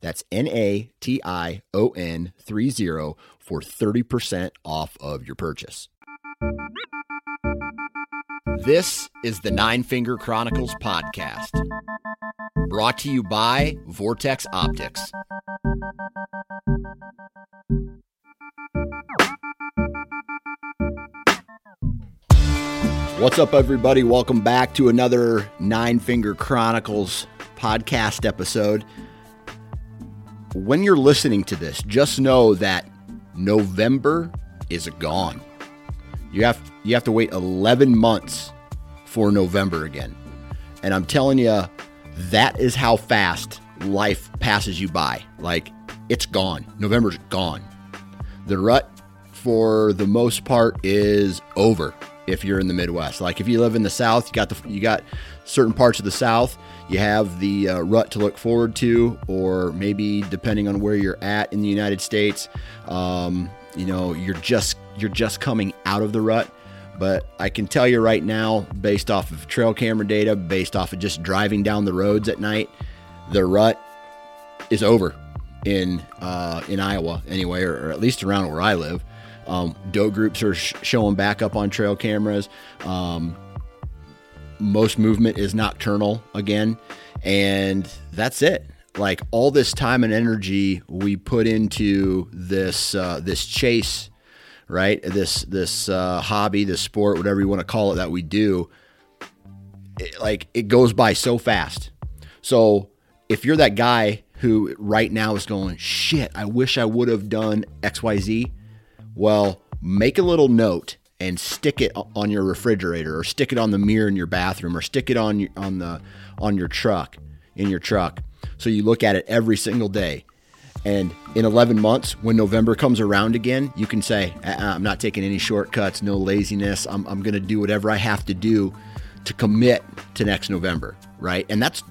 that's N A T I O N 30 for 30% off of your purchase. This is the Nine Finger Chronicles podcast, brought to you by Vortex Optics. What's up, everybody? Welcome back to another Nine Finger Chronicles podcast episode when you're listening to this, just know that November is gone. You have you have to wait 11 months for November again. And I'm telling you that is how fast life passes you by. Like it's gone. November's gone. The rut for the most part is over if you're in the Midwest. Like if you live in the South, you got the you got certain parts of the South. You have the uh, rut to look forward to, or maybe depending on where you're at in the United States, um, you know you're just you're just coming out of the rut. But I can tell you right now, based off of trail camera data, based off of just driving down the roads at night, the rut is over in uh, in Iowa anyway, or, or, at least around where I live. Um, doe groups are sh- showing back up on trail cameras. Um, most movement is nocturnal again, and that's it. Like all this time and energy we put into this uh, this chase, right? This this uh, hobby, this sport, whatever you want to call it, that we do. It, like it goes by so fast. So if you're that guy who right now is going, shit, I wish I would have done X Y Z. Well, make a little note and stick it on your refrigerator or stick it on the mirror in your bathroom or stick it on your, on the on your truck in your truck. So you look at it every single day. And in 11 months when november comes around again you can say uh-uh, i'm not taking any shortcuts no laziness. I'm, I'm going to do whatever i have to do to commit to next november right? And that's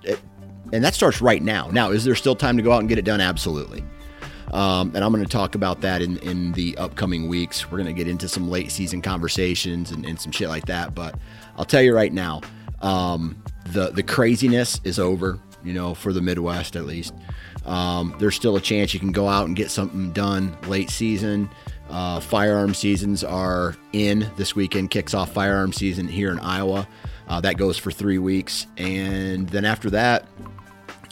and that starts right now. Now is there still time to go out and get it done? Absolutely um, and I'm going to talk about that in, in the upcoming weeks. We're going to get into some late season conversations and, and some shit like that. But I'll tell you right now, um, the, the craziness is over, you know, for the Midwest at least. Um, there's still a chance you can go out and get something done late season. Uh, firearm seasons are in this weekend, kicks off firearm season here in Iowa. Uh, that goes for three weeks. And then after that,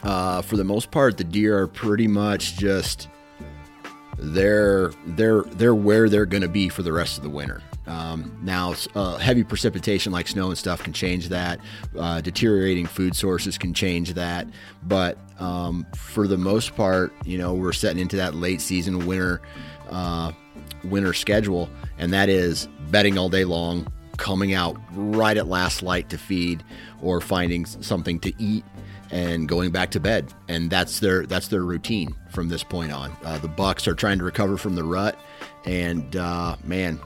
uh, for the most part, the deer are pretty much just they're they're they're where they're going to be for the rest of the winter. Um, now, uh, heavy precipitation like snow and stuff can change that. Uh, deteriorating food sources can change that. But um, for the most part, you know, we're setting into that late season winter uh, winter schedule, and that is bedding all day long, coming out right at last light to feed, or finding something to eat and going back to bed. And that's their that's their routine from this point on. Uh, the Bucks are trying to recover from the rut, and uh, man,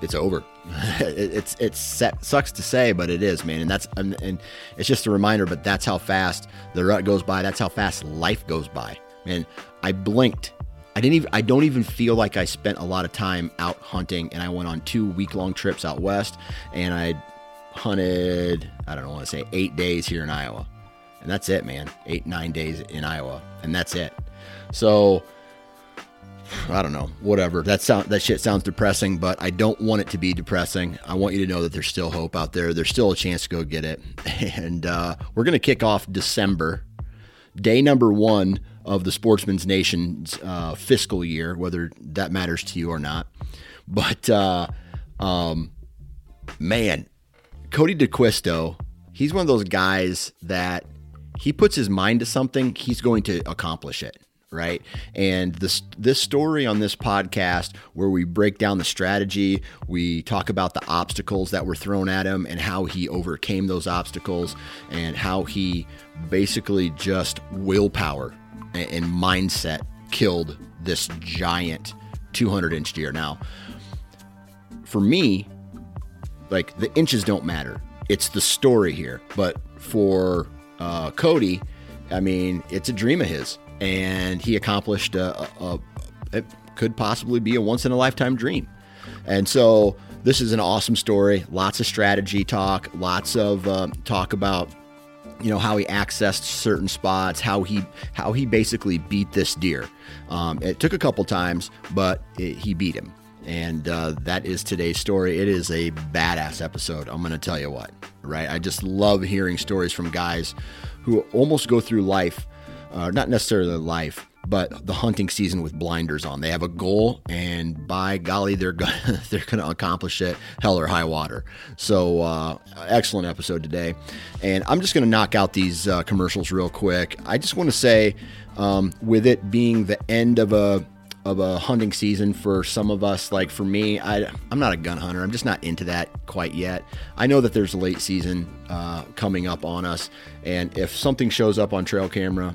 it's over. it, it's set, sucks to say, but it is, man. And that's and, and it's just a reminder. But that's how fast the rut goes by. That's how fast life goes by. Man, I blinked I didn't even I don't even feel like I spent a lot of time out hunting and I went on two week long trips out west and I hunted I don't want to say 8 days here in Iowa. And that's it, man. 8 9 days in Iowa and that's it. So I don't know, whatever. That sound that shit sounds depressing, but I don't want it to be depressing. I want you to know that there's still hope out there. There's still a chance to go get it. And uh, we're gonna kick off December, day number one of the Sportsman's Nation's uh, fiscal year, whether that matters to you or not. But uh, um, man, Cody DeQuisto, he's one of those guys that he puts his mind to something, he's going to accomplish it right? And this this story on this podcast where we break down the strategy, we talk about the obstacles that were thrown at him and how he overcame those obstacles and how he basically just willpower and, mindset killed this giant 200 inch deer. Now, for me, like the inches don't matter. It's the story here. But for uh, Cody, I mean, it's a dream of his and he accomplished a, a, a it could possibly be a once in a lifetime dream. And so this is an awesome story. Lots of strategy talk, lots of uh, talk about you know how he accessed certain spots, how he how he basically beat this deer. Um, it took a couple times, but it, he beat him, and uh, that is today's story. It is a badass episode. I'm going to tell you what, right? I just love hearing stories from guys who almost go through life uh, not necessarily life, but the hunting season with blinders on. They have a goal, and by golly, they're gonna they're gonna accomplish it, hell or high water. So, uh, excellent episode today, and I'm just gonna knock out these uh, commercials real quick. I just want to say, um, with it being the end of a of a hunting season for some of us. Like for me, I, I'm not a gun hunter. I'm just not into that quite yet. I know that there's a late season uh, coming up on us, and if something shows up on trail camera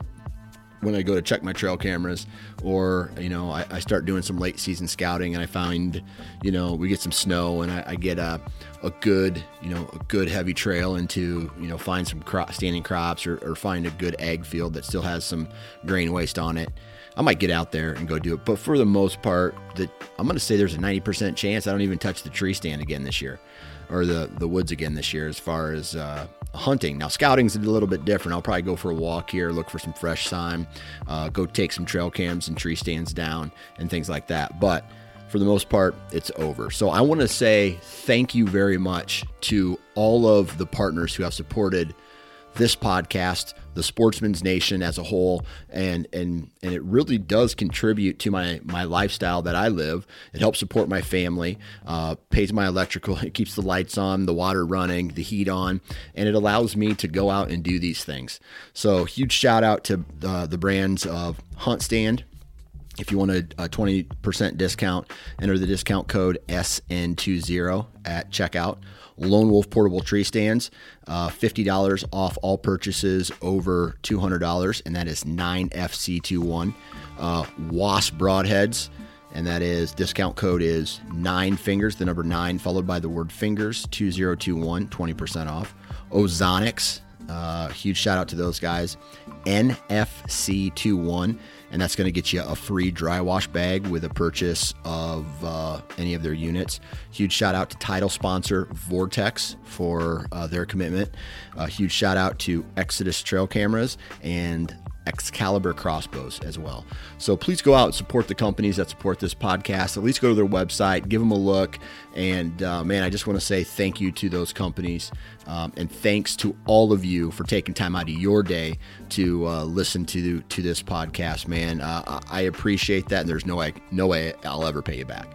when I go to check my trail cameras, or you know, I, I, start doing some late season scouting, and I find, you know, we get some snow, and I, I get a, a good, you know, a good heavy trail into, you know, find some crop, standing crops, or, or find a good ag field that still has some grain waste on it. I might get out there and go do it, but for the most part, that I'm going to say there's a 90% chance I don't even touch the tree stand again this year, or the the woods again this year, as far as uh, hunting. Now, scouting's a little bit different. I'll probably go for a walk here, look for some fresh sign, uh, go take some trail cams and tree stands down and things like that. But for the most part, it's over. So I want to say thank you very much to all of the partners who have supported this podcast, the Sportsman's Nation as a whole, and and and it really does contribute to my my lifestyle that I live. It helps support my family, uh, pays my electrical, it keeps the lights on, the water running, the heat on, and it allows me to go out and do these things. So huge shout out to uh, the brands of Hunt Stand. If you want a, a 20% discount, enter the discount code SN20 at checkout. Lone Wolf portable tree stands, uh, $50 off all purchases over $200, and that is 9FC21. Uh, Wasp broadheads, and that is discount code is nine fingers, the number nine, followed by the word fingers, 2021, 20% off. Ozonics, uh, huge shout out to those guys. NFC21 and that's going to get you a free dry wash bag with a purchase of uh, any of their units. Huge shout out to title sponsor Vortex for uh, their commitment. A huge shout out to Exodus Trail Cameras and Excalibur crossbows as well. So please go out and support the companies that support this podcast. At least go to their website, give them a look. And uh, man, I just want to say thank you to those companies. Um, and thanks to all of you for taking time out of your day to uh, listen to to this podcast, man. Uh, I appreciate that, and there's no way no way I'll ever pay you back.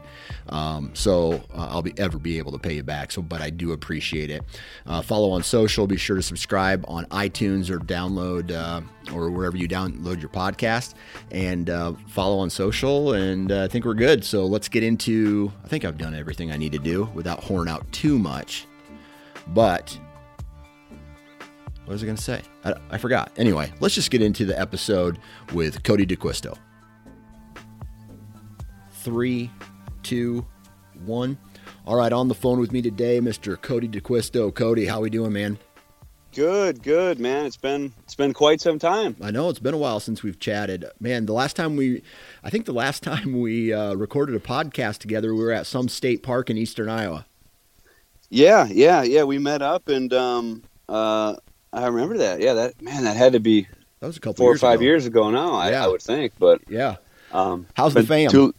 Um, so uh, I'll be ever be able to pay you back. So, but I do appreciate it. Uh, follow on social. Be sure to subscribe on iTunes or download uh, or wherever you download your podcast, and uh, follow on social. And uh, I think we're good. So let's get into. I think I've done everything I need to do without horn out too much. But what was I going to say? I, I, forgot. Anyway, let's just get into the episode with Cody DeQuisto. Three, two, one. All right, on the phone with me today, Mr. Cody DeQuisto. Cody, how we doing, man? Good, good, man. It's been it's been quite some time. I know it's been a while since we've chatted. Man, the last time we, I think the last time we uh, recorded a podcast together, we were at some state park in eastern Iowa. Yeah, yeah, yeah. We met up, and um, uh, I remember that. Yeah, that man, that had to be that was a couple four or five ago. years ago now. I, Yeah. I would think, but Yeah. um, How's the fam? to-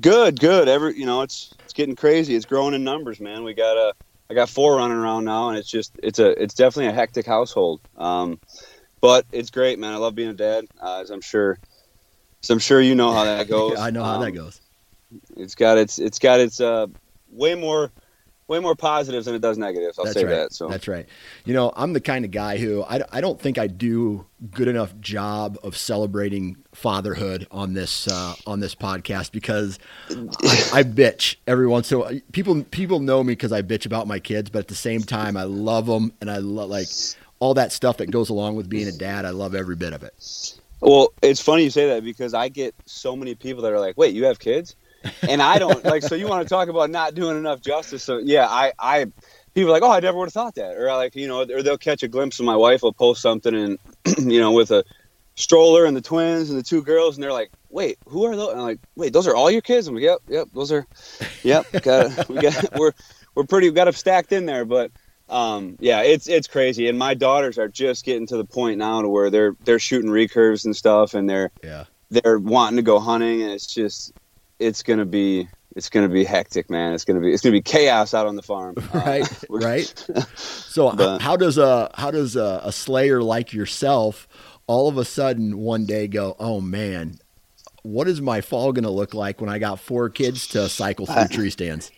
good, good. Every you know, it's it's getting crazy. It's growing in numbers, man. We got a I got four running around now, and it's just it's a it's definitely a hectic household. Um, but it's great, man. I love being a dad, uh, as I'm sure. As I'm sure you know how that goes. I know how that Um, goes. It's got its it's got its uh way more way more positives than it does negatives. I'll That's say right. that. So That's right. You know, I'm the kind of guy who I, I don't think I do good enough job of celebrating fatherhood on this uh, on this podcast because I, I bitch every once in a while. People people know me because I bitch about my kids, but at the same time, I love them and I love like all that stuff that goes along with being a dad. I love every bit of it. Well, it's funny you say that because I get so many people that are like, "Wait, you have kids?" And I don't like. So you want to talk about not doing enough justice? So yeah, I, I, people are like, "Oh, I never would have thought that," or like, you know, or they'll catch a glimpse of my wife. will post something and you know with a stroller and the twins and the two girls, and they're like, "Wait, who are those?" And I'm like, "Wait, those are all your kids?" I'm like, "Yep, yep, those are, yep, got we got we're we're pretty we got them stacked in there, but." um yeah it's it's crazy and my daughters are just getting to the point now to where they're they're shooting recurves and stuff and they're Yeah. they're wanting to go hunting and it's just it's gonna be it's gonna be hectic man it's gonna be it's gonna be chaos out on the farm Uh, Right. we're- right. So But- how does a how does a, a slayer like yourself all of a sudden one day go, oh man, what is my fall going to look like when I got four kids to cycle through Uh, tree stands?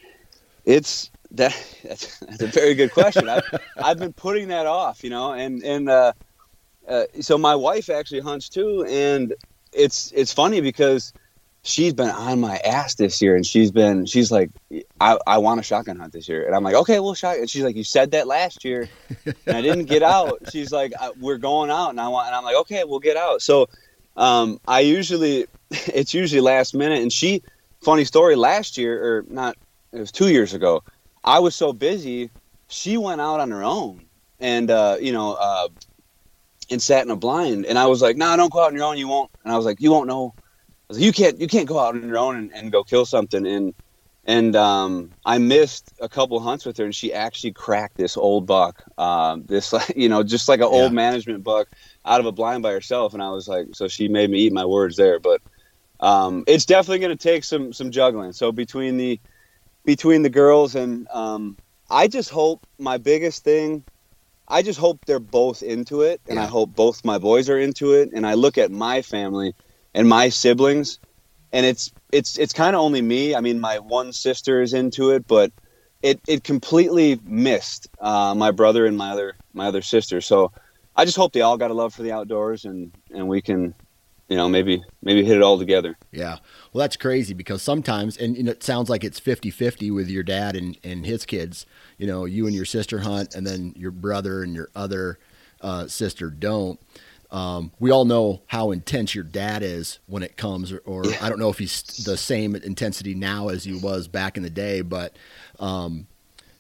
it's that that's, that's a very good question I've, I've been putting that off you know and and uh, uh so my wife actually hunts too and it's it's funny because she's been on my ass this year and she's been she's like i, I want a shotgun hunt this year. And i'm like okay well shot and she's like you said that last year and i didn't get out. She's like we're going out and i want and i'm like okay we'll get out. So um i usually it's usually last minute and she funny story last year or not it was two years ago i was so busy she went out on her own and uh you know uh and sat in a blind and i was like no nah, don't go out on your own you won't and i was like you won't know was like, you can't you can't go out on your own and, and go kill something. And and um, I missed a couple hunts with her and she actually cracked this old buck um, this like you know just like an Yeah. old management buck out of a blind by herself. And I was like so she made me eat my words there. But um, it's definitely going to take some some juggling. So between the between the girls and um, I just hope my biggest thing I just hope they're both into it and I hope both my boys are into it. And I look at my family and my siblings and it's it's it's kind of only me i mean my one sister is into it but it it completely missed uh, my brother and my other my other sister so i just hope they all got a love for the outdoors and and we can you know maybe maybe hit it all together Yeah. Well, that's crazy because sometimes, and you know, it sounds like it's 50 50 with your dad and, and his kids. You know, you and your sister hunt, and then your brother and your other uh, sister don't. Um, we all know how intense your dad is when it comes, or, or I don't know if he's the same intensity now as he was back in the day, but um,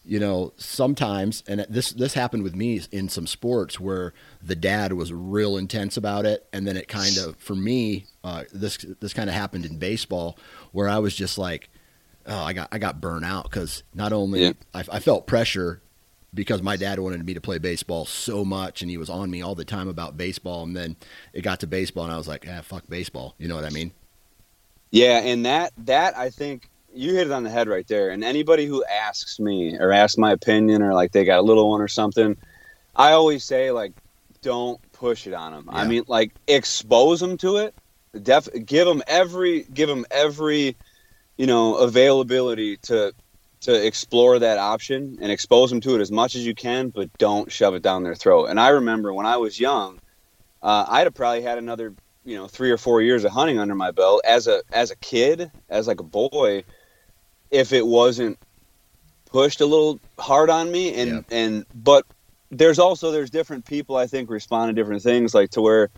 you know, sometimes, and this this happened with me in some sports where the dad was real intense about it, and then it kind of, for me, uh, this this kind of happened in baseball where I was just like, oh, I got I got burnt out because not only Yeah. I, I felt pressure because my dad wanted me to play baseball so much, and he was on me all the time about baseball, and then it got to baseball, and I was like, ah, fuck baseball, you know what I mean? Yeah, and that that I think you hit it on the head right there. And anybody who asks me or asks my opinion or like they got a little one or something, I always say like, don't push it on them. I mean, like expose them to it. Def give them every give them every you know availability to to explore that option and expose them to it as much as you can, but don't shove it down their throat. And I remember when I was young, uh, I'd have probably had another you know three or four years of hunting under my belt as a as a kid as like a boy if it wasn't pushed a little hard on me and Yeah. and but there's also there's different people i think respond to different things like to where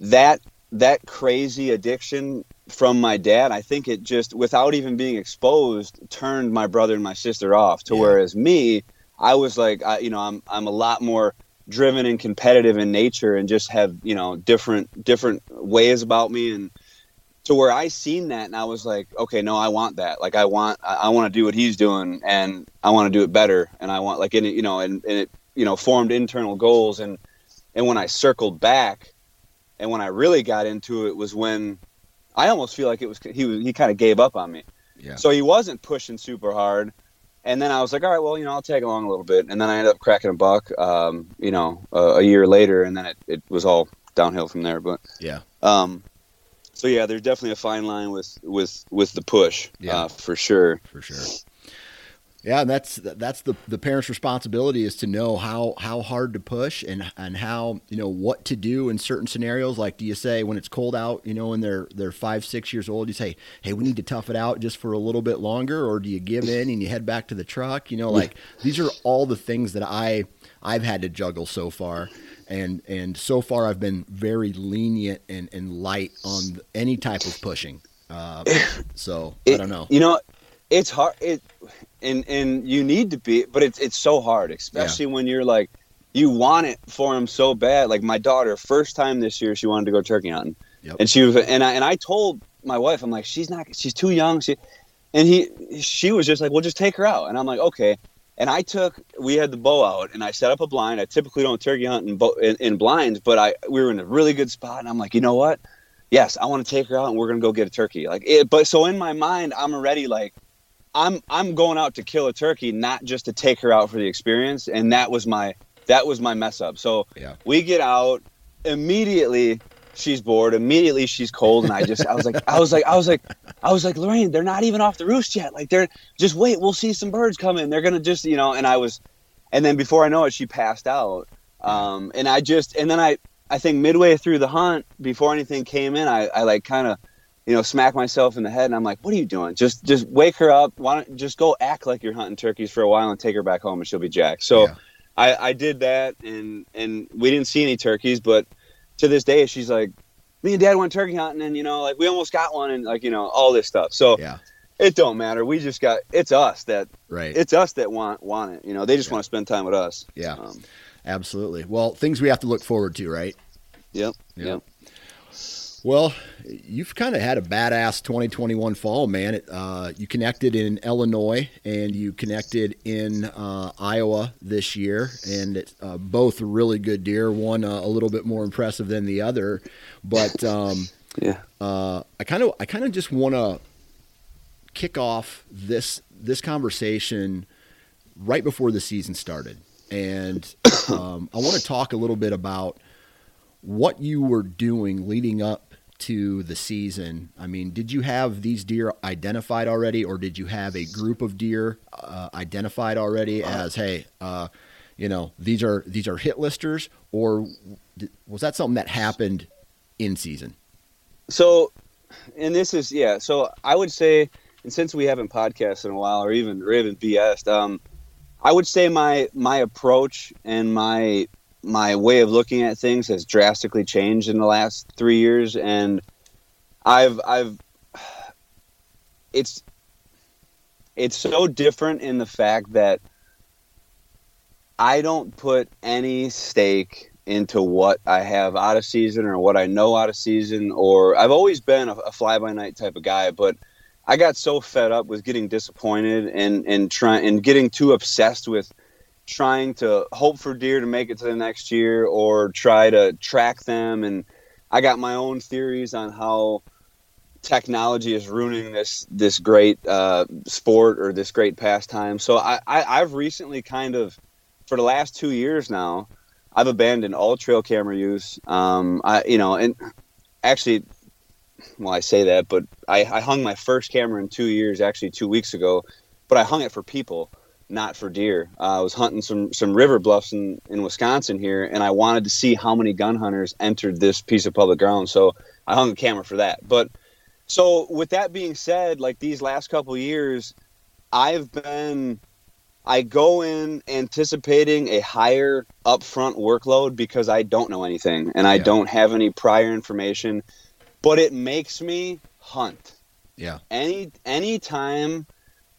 that that crazy addiction from my dad i think it just without even being exposed turned my brother and my sister off to Yeah. whereas me i was like I, you know i'm i'm a lot more driven and competitive in nature and just have you know different different ways about me and to where I seen that and I was like, okay, no, I want that. Like I want, I, I want to do what he's doing and I want to do it better. And I want like, in it, you know, and, and it, you know, formed internal goals. And, and when I circled back and when I really got into it was when I almost feel like it was, he he kind of gave up on me. Yeah. So he wasn't pushing super hard. And then I was like, all right, well, you know, I'll tag along a little bit. And then I ended up cracking a buck, um, you know, uh, a year later. And then it, it was all downhill from there. But, Yeah. um, so yeah, there's definitely a fine line with with with the push, Yeah. uh, for sure. for sure. Yeah, and that's that's the the parents' responsibility is to know how how hard to push and and how you know what to do in certain scenarios. Like, do you say when it's cold out, you know, when they're they're five six years old, you say, hey, we need to tough it out just for a little bit longer, or do you give in and you head back to the truck? You know, like these are all the things that I I've had to juggle so far. And and so far I've been very lenient and, and light on any type of pushing. Uh, so I don't know. You know, it's hard. It and and you need to be, but it's it's so hard, especially when you're like you want it for him so bad. Like my daughter, first time this year, she wanted to go turkey hunting, Yep. and she was and I and I told my wife, I'm like, she's not, she's too young. She and he she was just like, well, just take her out, and I'm like, okay. And I took, we had the bow out, and I set up a blind. I typically don't turkey hunt in, bo- in, in blinds, but I we were in a really good spot, and I'm like, you know what? Yes, I want to take her out, and we're gonna go get a turkey. Like, it, but so in my mind, I'm already like, I'm I'm going out to kill a turkey, not just to take her out for the experience. And that was my that was my mess up. So Yeah. we get out immediately. She's bored. Immediately she's cold, and I just I was like I was like I was like I was like Lorraine, they're not even off the roost yet. Like they're just wait, we'll see some birds coming. They're gonna just you know. And I was, and then before I know it, she passed out. Um, and I just and then I I think midway through the hunt, before anything came in, I I like kind of you know, smack myself in the head, and I'm like, "What are you doing? Just, just wake her up. Why don't just go act like you're hunting turkeys for a while and take her back home, and she'll be jacked." So, Yeah. I, I did that, and and we didn't see any turkeys, but to this day, she's like, "Me and Dad went turkey hunting, and you know, like we almost got one, and like you know, all this stuff." So Yeah. it don't matter. We just got it's us that Right. it's us that want want it. You know, they just Yeah. want to spend time with us. yeah. Um, Absolutely. Well, things we have to look forward to, right? yep. Yeah. Yep. Well, you've kind of had a badass 2021 fall, man. It, uh, you connected in Illinois and you connected in uh, Iowa this year, and it's uh, both really good deer. One uh, a little bit more impressive than the other, but um, Yeah. uh, I kind of I kind of just want to kick off this this conversation right before the season started, and um, I want to talk a little bit about what you were doing leading up to the season. I mean, did you have these deer identified already, or did you have a group of deer uh, identified already as, hey, uh, you know, these are these are hit listers, or was that something that happened in season? So, and this is yeah. So I would say, and since we haven't podcasted in a while, or even or even BS, um, I would say my my approach and my my way of looking at things has drastically changed in the last three years, and I've I've it's it's so different in the fact that I don't put any stake into what I have out of season or what I know out of season, or I've always been a, a fly by night type of guy, but I got so fed up with getting disappointed and and trying and getting too obsessed with trying to hope for deer to make it to the next year or try to track them and I got my own theories on how technology is ruining this this great uh, sport or this great pastime. So I, I I've recently kind of for the last two years now I've abandoned all trail camera use. Um, I you know and actually well I say that but I, I hung my first camera in two years actually two weeks ago but I hung it for people not for deer. Uh, I was hunting some some river bluffs in, in Wisconsin here, and I wanted to see how many gun hunters entered this piece of public ground. So I hung a camera for that. But so with that being said, like these last couple years, I've been I go in anticipating a higher upfront workload because I don't know anything and I Yeah. don't have any prior information, but it makes me hunt Yeah. any anytime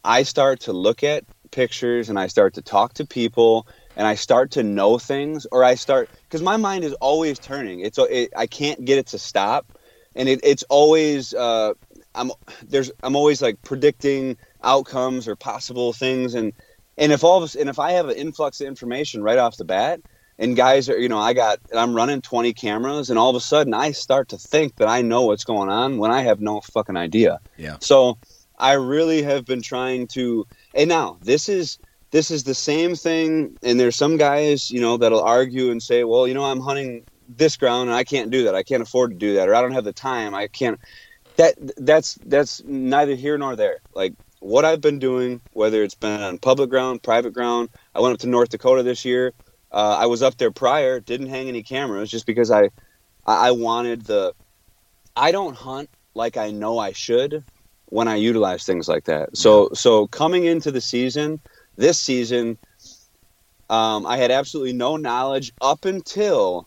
I start to look at pictures and I start to talk to people and I start to know things, or I start because my mind is always turning. It's it, I can't get it to stop, and it, it's always uh, I'm there's I'm always like predicting outcomes or possible things, and and if all of us and if I have an influx of information right off the bat, and guys are you know I got I'm running 20 cameras, and all of a sudden I start to think that I know what's going on when I have no fucking idea. Yeah. So I really have been trying to, and now this is this is the same thing and there's some guys you know that'll argue and say well you know i'm hunting this ground and i can't do that. I can't afford to do that or i don't have the time. I can't that that's that's neither here nor there. Like what i've been doing whether it's been on public ground private ground i went up to north dakota this year. Uh, i was up there prior didn't hang any cameras just because i i wanted the i don't hunt like i know i should when i utilize things like that so so coming into the season this season, um, I had absolutely no knowledge up until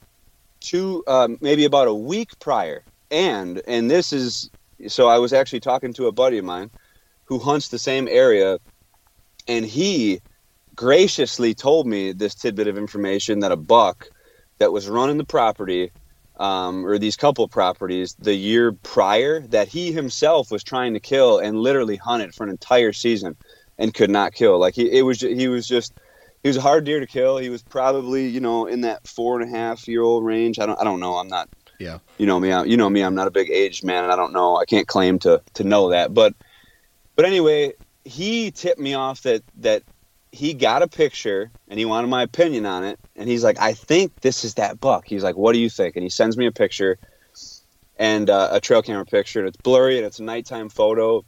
two, uh, maybe about a week prior. And and this is so I was actually talking to a buddy of mine who hunts the same area, and he graciously told me this tidbit of information that a buck that was running the property um, or these couple properties the year prior that he himself was trying to kill and literally hunted for an entire season and could not kill. Like he, it was, he was just, he was a hard deer to kill. He was probably, you know, in that four and a half year old range. I don't, I don't know. I'm not, yeah. You know me, I, you know me. I'm not a big age man, and I don't know. I can't claim to to know that. But, but anyway, he tipped me off that that he got a picture and he wanted my opinion on it. And he's like, I think this is that buck. He's like, What do you think? And he sends me a picture and uh, a trail camera picture, and it's blurry and it's a nighttime photo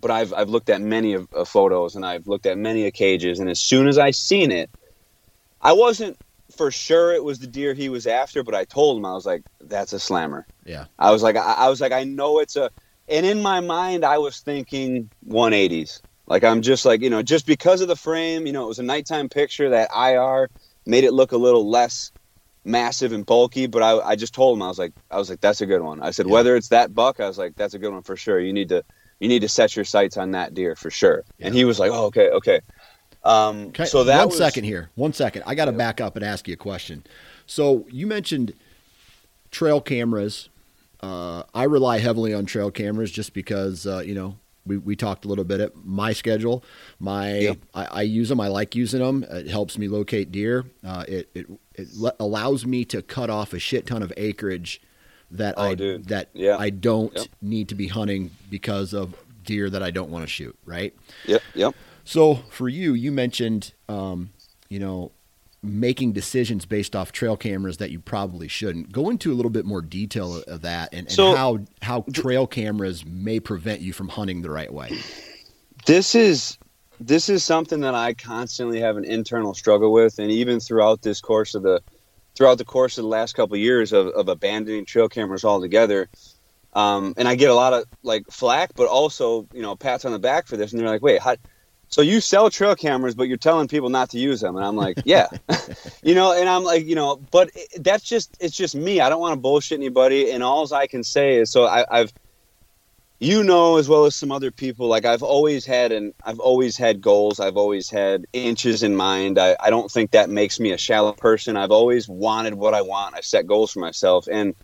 but I've I've looked at many of, photos and I've looked at many of cages, and as soon as I seen it, I wasn't for sure it was the deer he was after, but I told him I was like, "That's a slammer." Yeah. I was like, I, I was like, I know it's a, and in my mind I was thinking 180s. Like I'm just like you know just because of the frame, you know, it was a nighttime picture that IR made it look a little less massive and bulky. But I, I just told him I was like I was like that's a good one. I said yeah. whether it's that buck, I was like that's a good one for sure. You need to you need to set your sights on that deer for sure. Yeah. And he was like, oh, okay, okay. Um, okay. So that one was, second here, one second. I got to yeah. back up and ask you a question. So you mentioned trail cameras. Uh, I rely heavily on trail cameras just because uh, you know we, we talked a little bit at my schedule. My yeah. I, I, use them. I like using them. It helps me locate deer. Uh, it it, it le- allows me to cut off a shit ton of acreage that oh, I dude. that yeah. I don't yep. need to be hunting because of deer that I don't want to shoot. Right. Yep. Yep. So for you, you mentioned, um, you know, making decisions based off trail cameras that you probably shouldn't. Go into a little bit more detail of that and, and so, how how trail cameras may prevent you from hunting the right way. This is this is something that I constantly have an internal struggle with, and even throughout this course of the throughout the course of the last couple of years of, of abandoning trail cameras altogether. Um, and I get a lot of like flack, but also you know pats on the back for this, and they're like, "Wait, how, so you sell trail cameras, but you're telling people not to use them?" And I'm like, "Yeah, you know," and I'm like, you know, but that's just it's just me. I don't want to bullshit anybody, and all I can say is so I, I've you know as well as some other people like i've always had and i've always had goals. I've always had inches in mind. I, I don't think that makes me a shallow person. I've always wanted what i want. I set goals for myself. And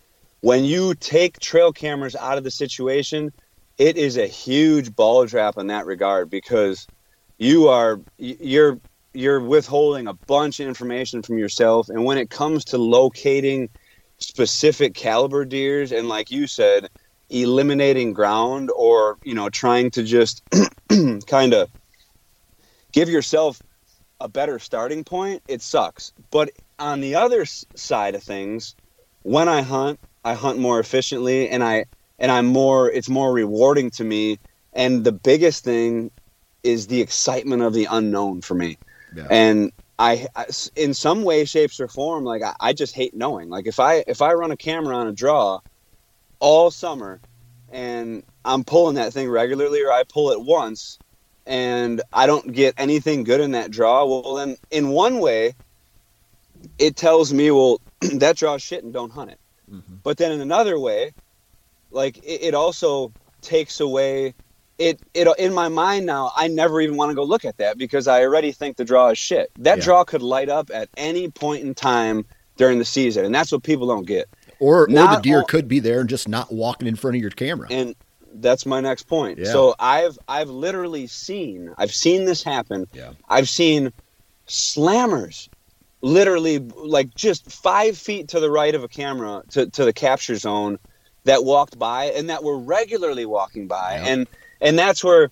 when you take trail cameras out of the situation it is a huge ball drop in that regard because you are you're you're withholding a bunch of information from yourself. And when it comes to locating specific caliber deers and like you said eliminating ground or you know trying to just kind of give yourself a better starting point it sucks. But on the other side of things when i hunt i hunt more efficiently and i and i'm more it's more rewarding to me. And the biggest thing is the excitement of the unknown for me yeah. and I, I, in some way shapes or form like I, I just hate knowing like if i if i run a camera on a draw all summer and I'm pulling that thing regularly or I pull it once and I don't get anything good in that draw, well then in one way it tells me well that draws shit and don't hunt it. Mm-hmm. But then in another way, like it, it also takes away it it in my mind now I never even want to go look at that because I already think the draw is shit. That Yeah. draw could light up at any point in time during the season, and that's what people don't get. Or, or the deer all- could be there and just not walking in front of your camera. And that's my next point. Yeah. So I've I've literally seen I've seen this happen. Yeah. I've seen slammers literally like just five feet to the right of a camera to, to the capture zone that walked by and that were regularly walking by Yeah. and and that's where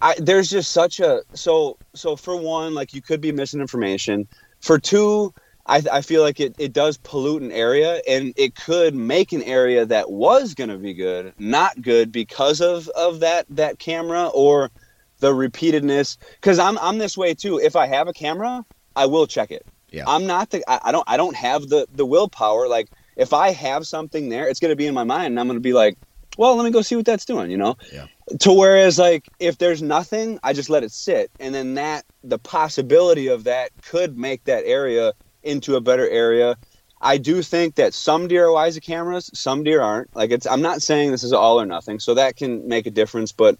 I, there's just such a so so for one like you could be missing information for two I, I feel like it, it does pollute an area and it could make an area that was going to be good not good because of of that that camera or the repeatedness. Because I'm, I'm this way too. If i have a camera i will check it. Yeah. i'm not the I, I don't i don't have the the willpower. Like if i have something there it's going to be in my mind and i'm going to be like well let me go see what that's doing you know? Yeah. To whereas like if there's nothing i just let it sit. And then that the possibility of that could make that area into a better area. I do think that some deer are wise to cameras some deer aren't. Like it's i'm not saying this is all or nothing so that can make a difference but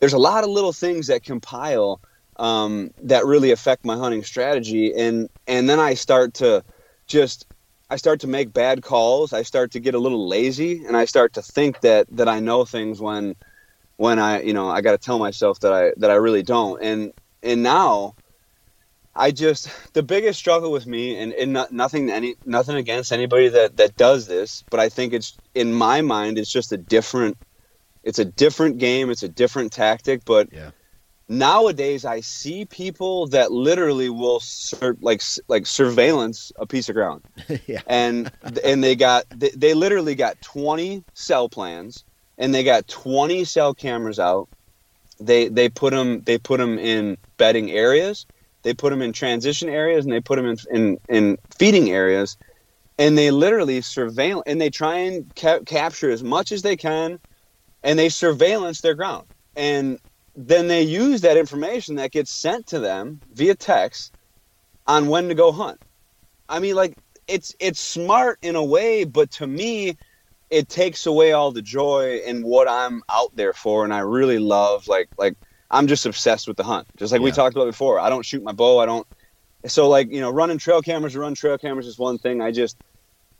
there's a lot of little things that compile um, that really affect my hunting strategy. And and then i start to just i start to make bad calls. I start to get a little lazy and i start to think that that i know things when when i you know i got to tell myself that i that i really don't and and now i just the biggest struggle with me and, and not, nothing any nothing against anybody that that does this but i think it's in my mind it's just a different it's a different game it's a different tactic but Yeah. nowadays i see people that literally will sur- like like surveillance a piece of ground yeah. and and they got they, they literally got 20 cell plans and they got 20 cell cameras out. They they put them they put them in bedding areas. They put them in transition areas and they put them in in, in feeding areas. And they literally surveil and they try and ca- capture as much as they can and they surveillance their ground. And then they use that information that gets sent to them via text on when to go hunt. I mean like it's it's smart in a way but to me it takes away all the joy in what i'm out there for and i really love like like i'm just obsessed with the hunt just like we talked about before. I don't shoot my bow i don't so like you know running trail cameras or run trail cameras is one thing i just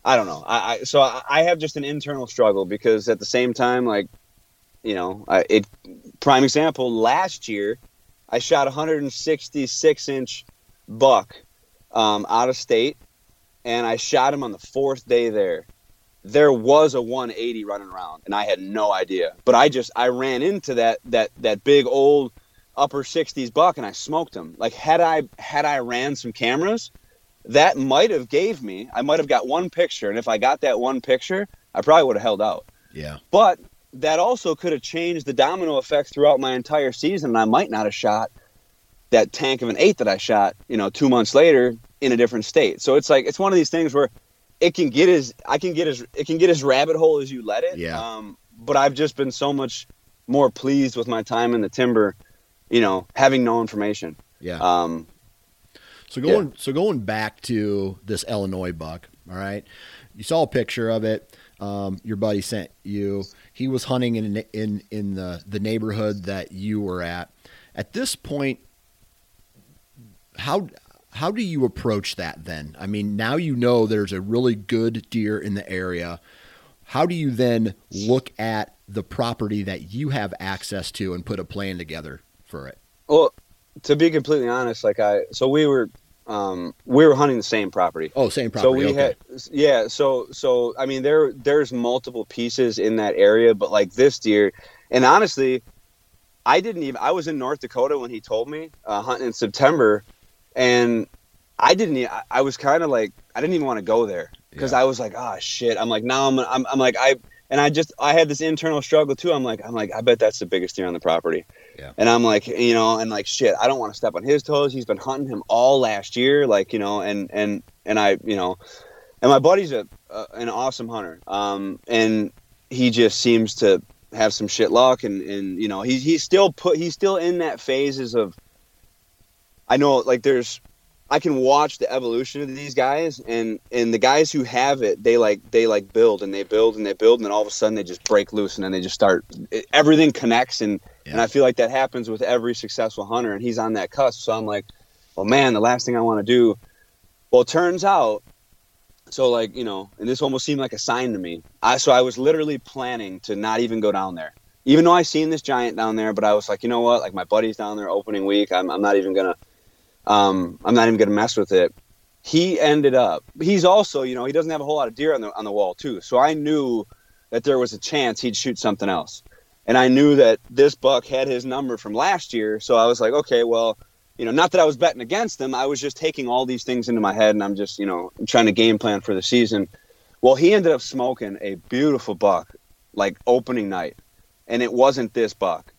i don't know i, I so I, I have just an internal struggle because at the same time like you know I, it prime example last year i shot a 166 inch buck um, out of state and i shot him on the fourth day there there was a 180 running around and i had no idea but i just i ran into that that that big old upper 60s buck and i smoked him like had i had i ran some cameras that might have gave me i might have got one picture and if i got that one picture i probably would have held out Yeah. but that also could have changed the domino effect throughout my entire season, and I might not have shot that tank of an eight that I shot, you know, two months later in a different state. So it's like it's one of these things where it can get as I can get as it can get as rabbit hole as you let it. Yeah. Um, but I've just been so much more pleased with my time in the timber, you know, having no information. Yeah. Um, So going so going back to this Illinois buck, all right. You saw a picture of it. Um, your buddy sent you. He was hunting in in in the the neighborhood that you were at. At this point, how how do you approach that then? I mean, now you know there's a really good deer in the area. How do you then look at the property that you have access to and put a plan together for it? well, to be completely honest, like I, so we were, um, we were hunting the same property. Oh, same property. So we okay. had, yeah. So so I mean, there there's multiple pieces in that area, but like this deer, and honestly, I didn't even. I was in North Dakota when he told me uh, hunting in September, and I didn't. I was kind of like I didn't even want to go there because Yeah. I was like, oh shit. I'm like now I'm, I'm I'm like I and I just I had this internal struggle too. I'm like I'm like I bet that's the biggest deer on the property. Yeah. And I'm like, you know, and like shit, I don't want to step on his toes. He's been hunting him all last year, like you know, and and and I, you know, and my buddy's a, a an awesome hunter, um, and he just seems to have some shit luck, and and you know, he's he's still put he's still in that phases of. I know, like there's, I can watch the evolution of these guys, and and the guys who have it, they like they like build and they build and they build, and then all of a sudden they just break loose, and then they just start. It, everything connects, and Yeah. And I feel like that happens with every successful hunter, and he's on that cusp. So I'm like, well, man, the last thing I want to do. Well, it turns out, so like you know, and this almost seemed like a sign to me. I so I was literally planning to not even go down there, even though I seen this giant down there. But I was like, you know what? Like my buddy's down there opening week. I'm, I'm not even gonna, um, I'm not even gonna mess with it. He ended up. He's also, you know, he doesn't have a whole lot of deer on the on the wall too. So I knew that there was a chance he'd shoot something else. And I knew that this buck had his number from last year. So I was like, okay, well, you know, not that I was betting against him. I was just taking all these things into my head and I'm just, you know, trying to game plan for the season. Well, he ended up smoking a beautiful buck like opening night. And it wasn't this buck.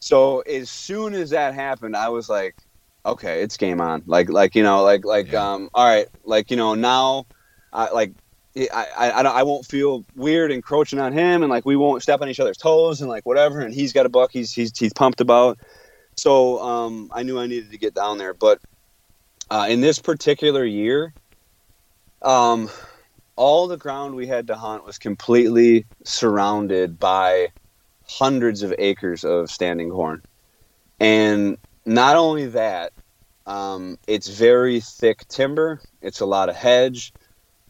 So as soon as that happened, I was like, okay, it's game on. Like, like, you know, like, like, yeah. um, all right, like, you know, now, I like, I, I, I, won't feel weird encroaching on him and like we won't step on each other's toes and like whatever and he's got a buck he's he's, he's pumped about so um, I knew I needed to get down there but uh, in this particular year um, all the ground we had to hunt was completely surrounded by hundreds of acres of standing corn and not only that um, it's very thick timber it's a lot of hedge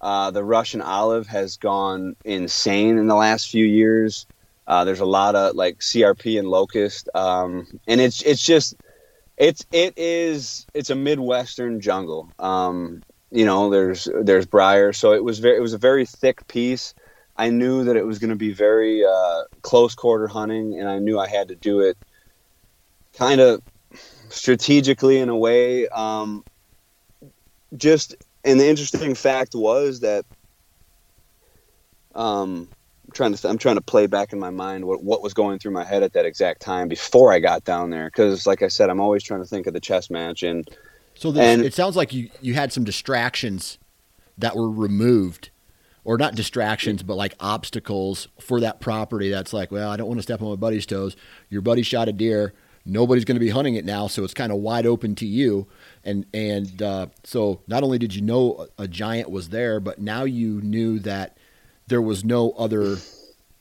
uh, the Russian olive has gone insane in the last few years. Uh, there's a lot of like CRP and locust, um, and it's it's just it's it is it's a midwestern jungle. Um, you know, there's there's briar, so it was very it was a very thick piece. I knew that it was going to be very uh, close quarter hunting, and I knew I had to do it kind of strategically in a way. Um, just and the interesting fact was that um, I'm trying to I'm trying to play back in my mind what what was going through my head at that exact time before I got down there because like I said I'm always trying to think of the chess match and so this, and, it sounds like you you had some distractions that were removed or not distractions but like obstacles for that property that's like well I don't want to step on my buddy's toes your buddy shot a deer nobody's going to be hunting it now so it's kind of wide open to you and and uh, so not only did you know a, giant was there, but now you knew that there was no other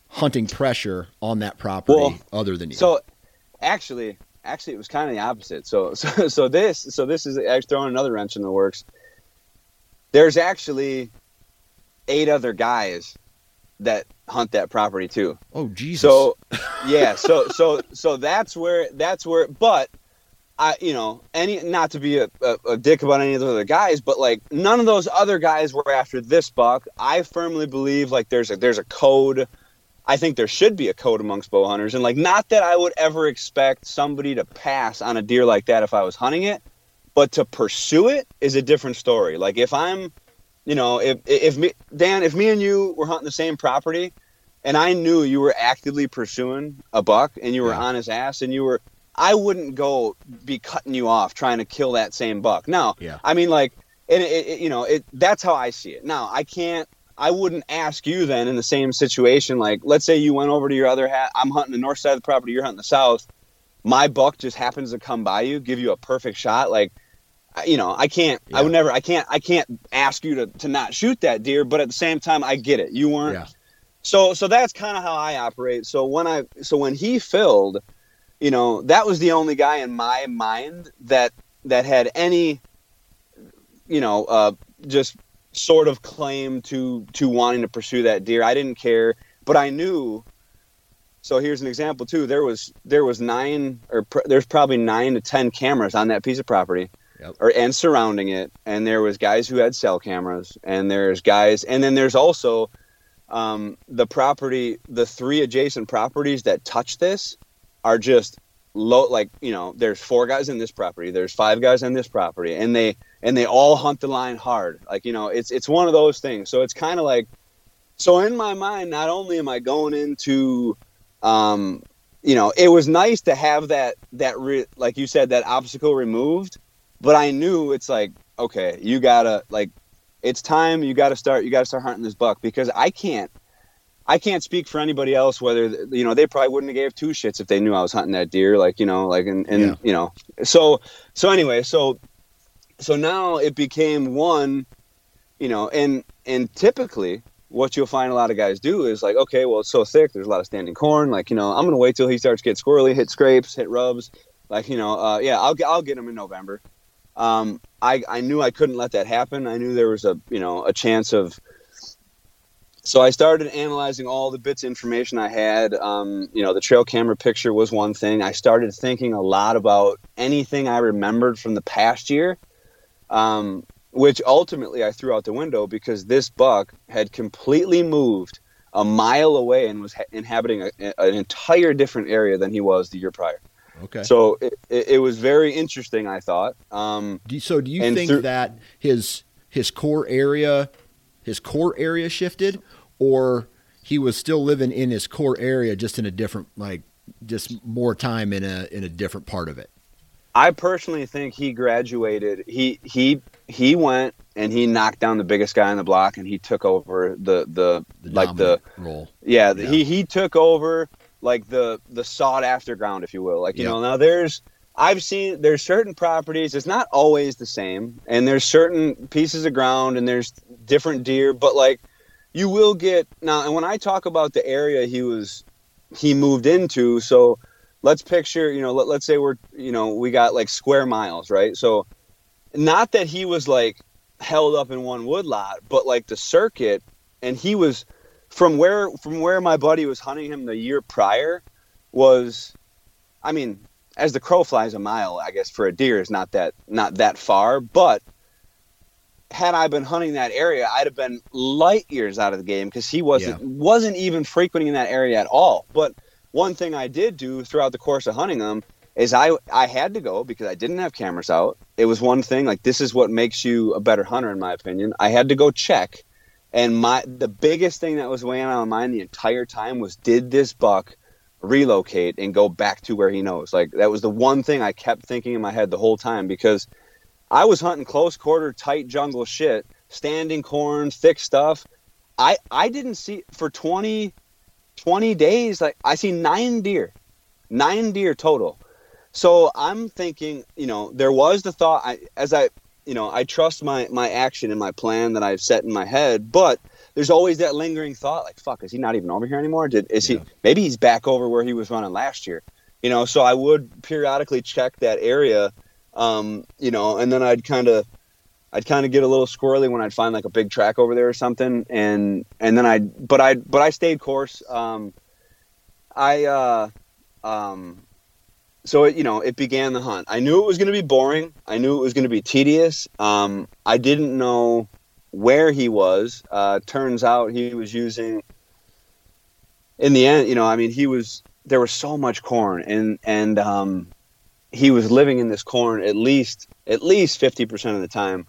hunting pressure on that property well, other than you. So actually, actually, it was kind of the opposite. So so so this so this is actually throwing another wrench in the works. There's actually eight other guys that hunt that property too. Oh Jesus. So yeah, so so so that's where that's where but I, you know, any not to be a, a, a, dick about any of the other guys, but like none of those other guys were after this buck. I firmly believe like there's a there's a code. I think there should be a code amongst bow hunters, and like not that I would ever expect somebody to pass on a deer like that if I was hunting it, but to pursue it is a different story. Like if I'm, you know, if if me Dan, if me and you were hunting the same property, and I knew you were actively pursuing a buck and you were yeah. on his ass and you were I wouldn't go be cutting you off trying to kill that same buck. Now, yeah. I mean like, and it, it, you know, it that's how I see it. Now I can't. I wouldn't ask you then in the same situation. Like, let's say you went over to your other hat. I'm hunting the north side of the property. You're hunting the south. My buck just happens to come by you, give you a perfect shot. Like, you know, I can't. Yeah. I would never. I can't. I can't ask you to to not shoot that deer. But at the same time, I get it. You weren't. Yeah. So so that's kind of how I operate. So when I so when he filled you know, that was the only guy in my mind that that had any, you know, uh, just sort of claim to to wanting to pursue that deer. I didn't care, but I knew. So here's an example too. There was there was nine or pr- there's probably nine to ten cameras on that piece of property, yep. or and surrounding it. And there was guys who had cell cameras, and there's guys, and then there's also um, the property, the three adjacent properties that touch this are just low like you know there's four guys in this property there's five guys in this property and they and they all hunt the line hard like you know it's it's one of those things so it's kind of like so in my mind not only am i going into um you know it was nice to have that that re- like you said that obstacle removed but i knew it's like okay you gotta like it's time you gotta start you gotta start hunting this buck because i can't I can't speak for anybody else. Whether you know, they probably wouldn't have gave two shits if they knew I was hunting that deer. Like you know, like and, and yeah. you know, so so anyway, so so now it became one, you know, and and typically what you'll find a lot of guys do is like, okay, well, it's so thick. There's a lot of standing corn. Like, you know, I'm to wait till he starts to get squirrely, hit scrapes, hit rubs. Like, you know, uh, yeah, I'll get, I'll get him in November. Um, I, I knew I couldn't let that happen. I knew there was a, you know, a chance of, so I started analyzing all the bits of information I had. Um, you know, the trail camera picture was one thing. I started thinking a lot about anything I remembered from the past year. Um, which ultimately I threw out the window because this buck had completely moved a mile away and was ha- inhabiting a, an entire different area than he was the year prior. Okay. So it, it, it was very interesting, I thought. Um, do so do you think that his his core area his core area shifted or he was still living in his core area just in a different like just more time in a in a different part of it? I personally think he graduated. He he he went and he knocked down the biggest guy on the block, and he took over the the, the like the role. Yeah, yeah, he he took over like the the sought after ground, if you will. Like you yeah. know, now there's I've seen there's certain properties. It's not always the same, and there's certain pieces of ground, and there's different deer, but like you will get now. And when I talk about the area he was he moved into, so let's picture, you know, let, let's say we're, you know, we got like square miles, right? So not that he was like held up in one woodlot, but like the circuit, and he was from where from where my buddy was hunting him the year prior was, I mean, as the crow flies a mile, I guess for a deer is not that not that far, but had I been hunting that area, I'd have been light years out of the game because he wasn't yeah. wasn't even frequenting that area at all. But one thing I did do throughout the course of hunting them is I I had to go because I didn't have cameras out. It was one thing like this is what makes you a better hunter in my opinion. I had to go check and my the biggest thing that was weighing on my mind the entire time was did this buck relocate and go back to where he knows. Like that was the one thing I kept thinking in my head the whole time because I was hunting close quarter tight jungle shit, standing corn, thick stuff. I I didn't see for 20 20 days, like I see nine deer, nine deer total. So I'm thinking, you know, there was the thought I, as I, you know, I trust my my action and my plan that I've set in my head, but there's always that lingering thought, like, fuck, is he not even over here anymore? Did is yeah. he? Maybe he's back over where he was running last year, you know. So I would periodically check that area, um, you know, and then I'd kind of I'd kind of get a little squirrely when I'd find like a big track over there or something, and and then I but I but I stayed course. Um, I uh, um, so it, you know it began the hunt. I knew it was going to be boring. I knew it was going to be tedious. Um, I didn't know where he was. Uh, turns out he was using. In the end, you know, I mean, he was there was so much corn, and and um, he was living in this corn at least at least fifty percent of the time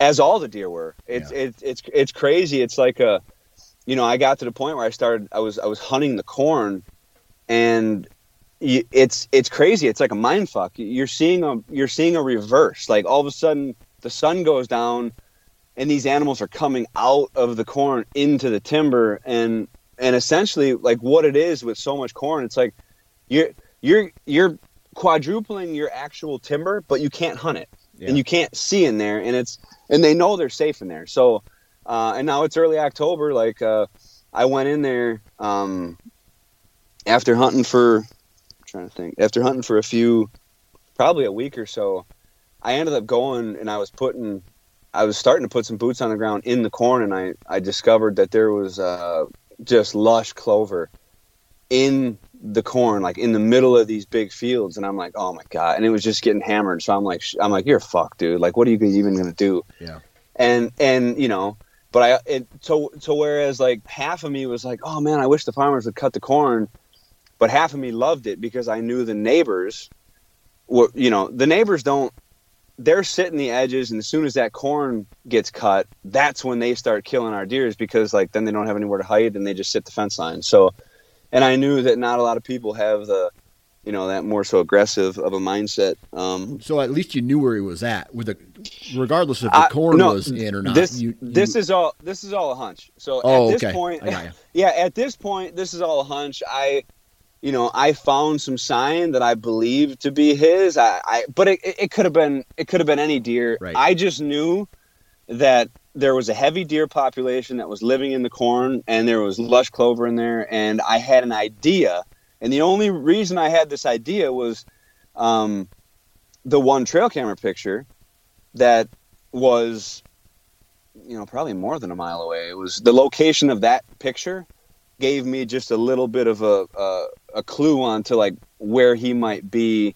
as all the deer were. It's yeah. it's it's it's crazy. It's like a, you know, I got to the point where I started. I was I was hunting the corn, and it's it's crazy. It's like a mind fuck. You're seeing a you're seeing a reverse. Like all of a sudden the sun goes down, and these animals are coming out of the corn into the timber, and and essentially like what it is with so much corn, it's like you're you're you're quadrupling your actual timber, but you can't hunt it. Yeah. and you can't see in there and it's and they know they're safe in there. So, uh, and now it's early October. Like, uh, I went in there um, after hunting for, trying to think, after hunting for a few, probably a week or so. I ended up going and I was putting, I was starting to put some boots on the ground in the corn, and I I discovered that there was uh, just lush clover in the corn like in the middle of these big fields. And i'm like oh my god. And it was just getting hammered. So i'm like i'm like you're fucked dude. Like what are you even gonna do? Yeah. And and you know but i it so so whereas like half of me was like oh man i wish the farmers would cut the corn but half of me loved it because i knew the neighbors were you know the neighbors don't they're sitting the edges and as soon as that corn gets cut that's when they start killing our deers because like then they don't have anywhere to hide and they just sit the fence line so and I knew that not a lot of people have the, you know, that more so aggressive of a mindset. Um, so at least you knew where he was at, with the, regardless if the corn no, was in or not. This you, you, this is all this is all a hunch. So oh, at this okay. point, yeah, at this point, this is all a hunch. I, you know, I found some sign that I believed to be his. I, I but it, it could have been it could have been any deer. Right. I just knew that there was a heavy deer population that was living in the corn, and there was lush clover in there, and I had an idea, and the only reason I had this idea was um, the one trail camera picture that was you know probably more than a mile away it was the location of that picture gave me just a little bit of a a, a clue onto like where he might be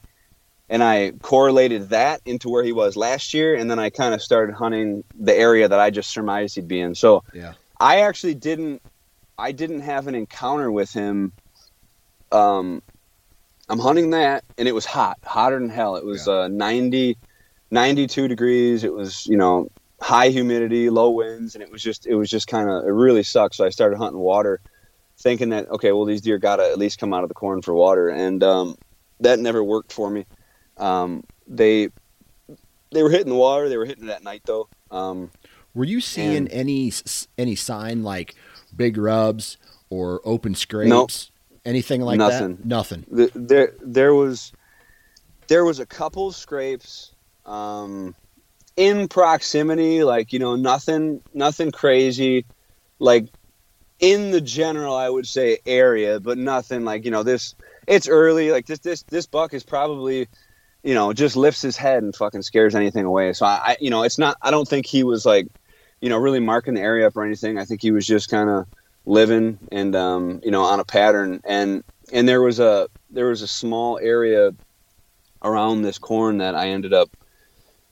and I correlated that into where he was last year, and then I kind of started hunting the area that I just surmised he'd be in. So Yeah. I actually didn't I didn't have an encounter with him. Um, I'm hunting that, and it was hot, hotter than hell. It was uh, 90, 92 degrees. It was you know high humidity, low winds, and it was just it was just kind of it really sucked. So I started hunting water, thinking that okay, well these deer got to at least come out of the corn for water, and um, that never worked for me. Um, they they were hitting the water. They were hitting it at night though. Um, Were you seeing And- any any sign like big rubs or open scrapes, anything like Nothing. that? Nothing. the, there there was there was a couple scrapes um, in proximity, like you know nothing nothing crazy, like in the general I would say area, but nothing like you know this. It's early, like this this this buck is probably you know just lifts his head and fucking scares anything away. So I, I you know it's not I don't think he was like you know really marking the area up or anything. I think he was just kind of living and um, you know on a pattern and and there was a there was a small area around this corn that I ended up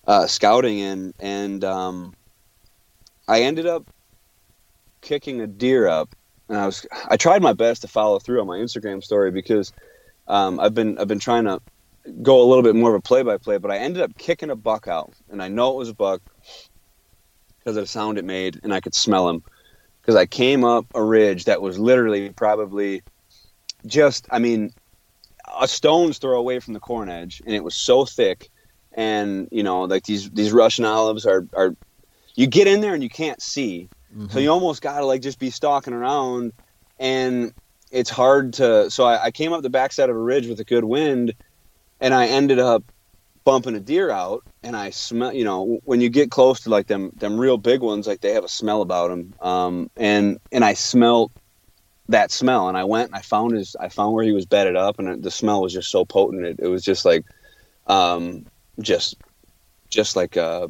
uh, scouting in, and um, I ended up kicking a deer up. And I was I tried my best to follow through on my Instagram story because um, I've been I've been trying to go a little bit more of a play by play, but I ended up kicking a buck out, and I know it was a buck because of the sound it made, and I could smell him because I came up a ridge that was literally probably just I mean a stone's throw away from the corn edge, and it was so thick, and you know like these these Russian olives are are you get in there and you can't see, so you almost gotta like just be stalking around, and it's hard to. So I, I came up the backside of a ridge with a good wind, and I ended up bumping a deer out and I smell you know when you get close to like them them real big ones like they have a smell about them um and and I smelled that smell and I went and I found his I found where he was bedded up and the smell was just so potent it, it was just like um just just like uh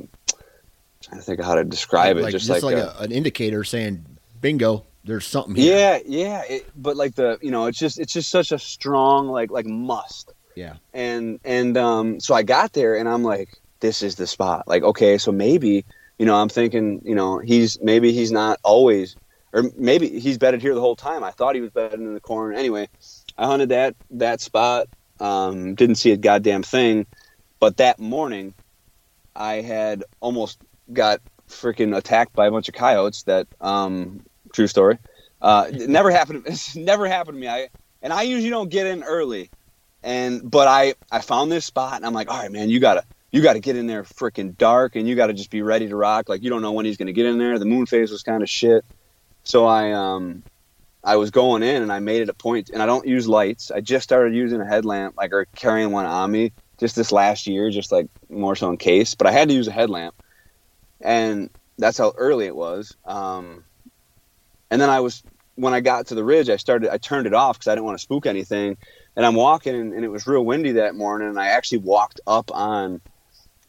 to think of how to describe it like, just, like, uh, a, an indicator saying, "Bingo, there's something here." yeah yeah it, but like the you know it's just it's just such a strong like like must Yeah. and and um so i got there and i'm like this is the spot like okay so maybe you know i'm thinking you know he's maybe he's not always or maybe he's bedded here the whole time i thought he was bedded in the corner anyway i hunted that that spot um didn't see a goddamn thing but that morning i had almost got freaking attacked by a bunch of coyotes that um true story uh never happened it's never happened to me i and i usually don't get in early and but I I found this spot and I'm like, all right, man, you gotta you gotta get in there freaking dark and you gotta just be ready to rock. Like you don't know when he's gonna get in there. The moon phase was kind of shit, so I um I was going in and I made it a point. And I don't use lights. I just started using a headlamp, like or carrying one on me just this last year, just like more so in case. But I had to use a headlamp, and that's how early it was. Um, and then I was when I got to the ridge, I started I turned it off because I didn't want to spook anything and I'm walking and, and it was real windy that morning and I actually walked up on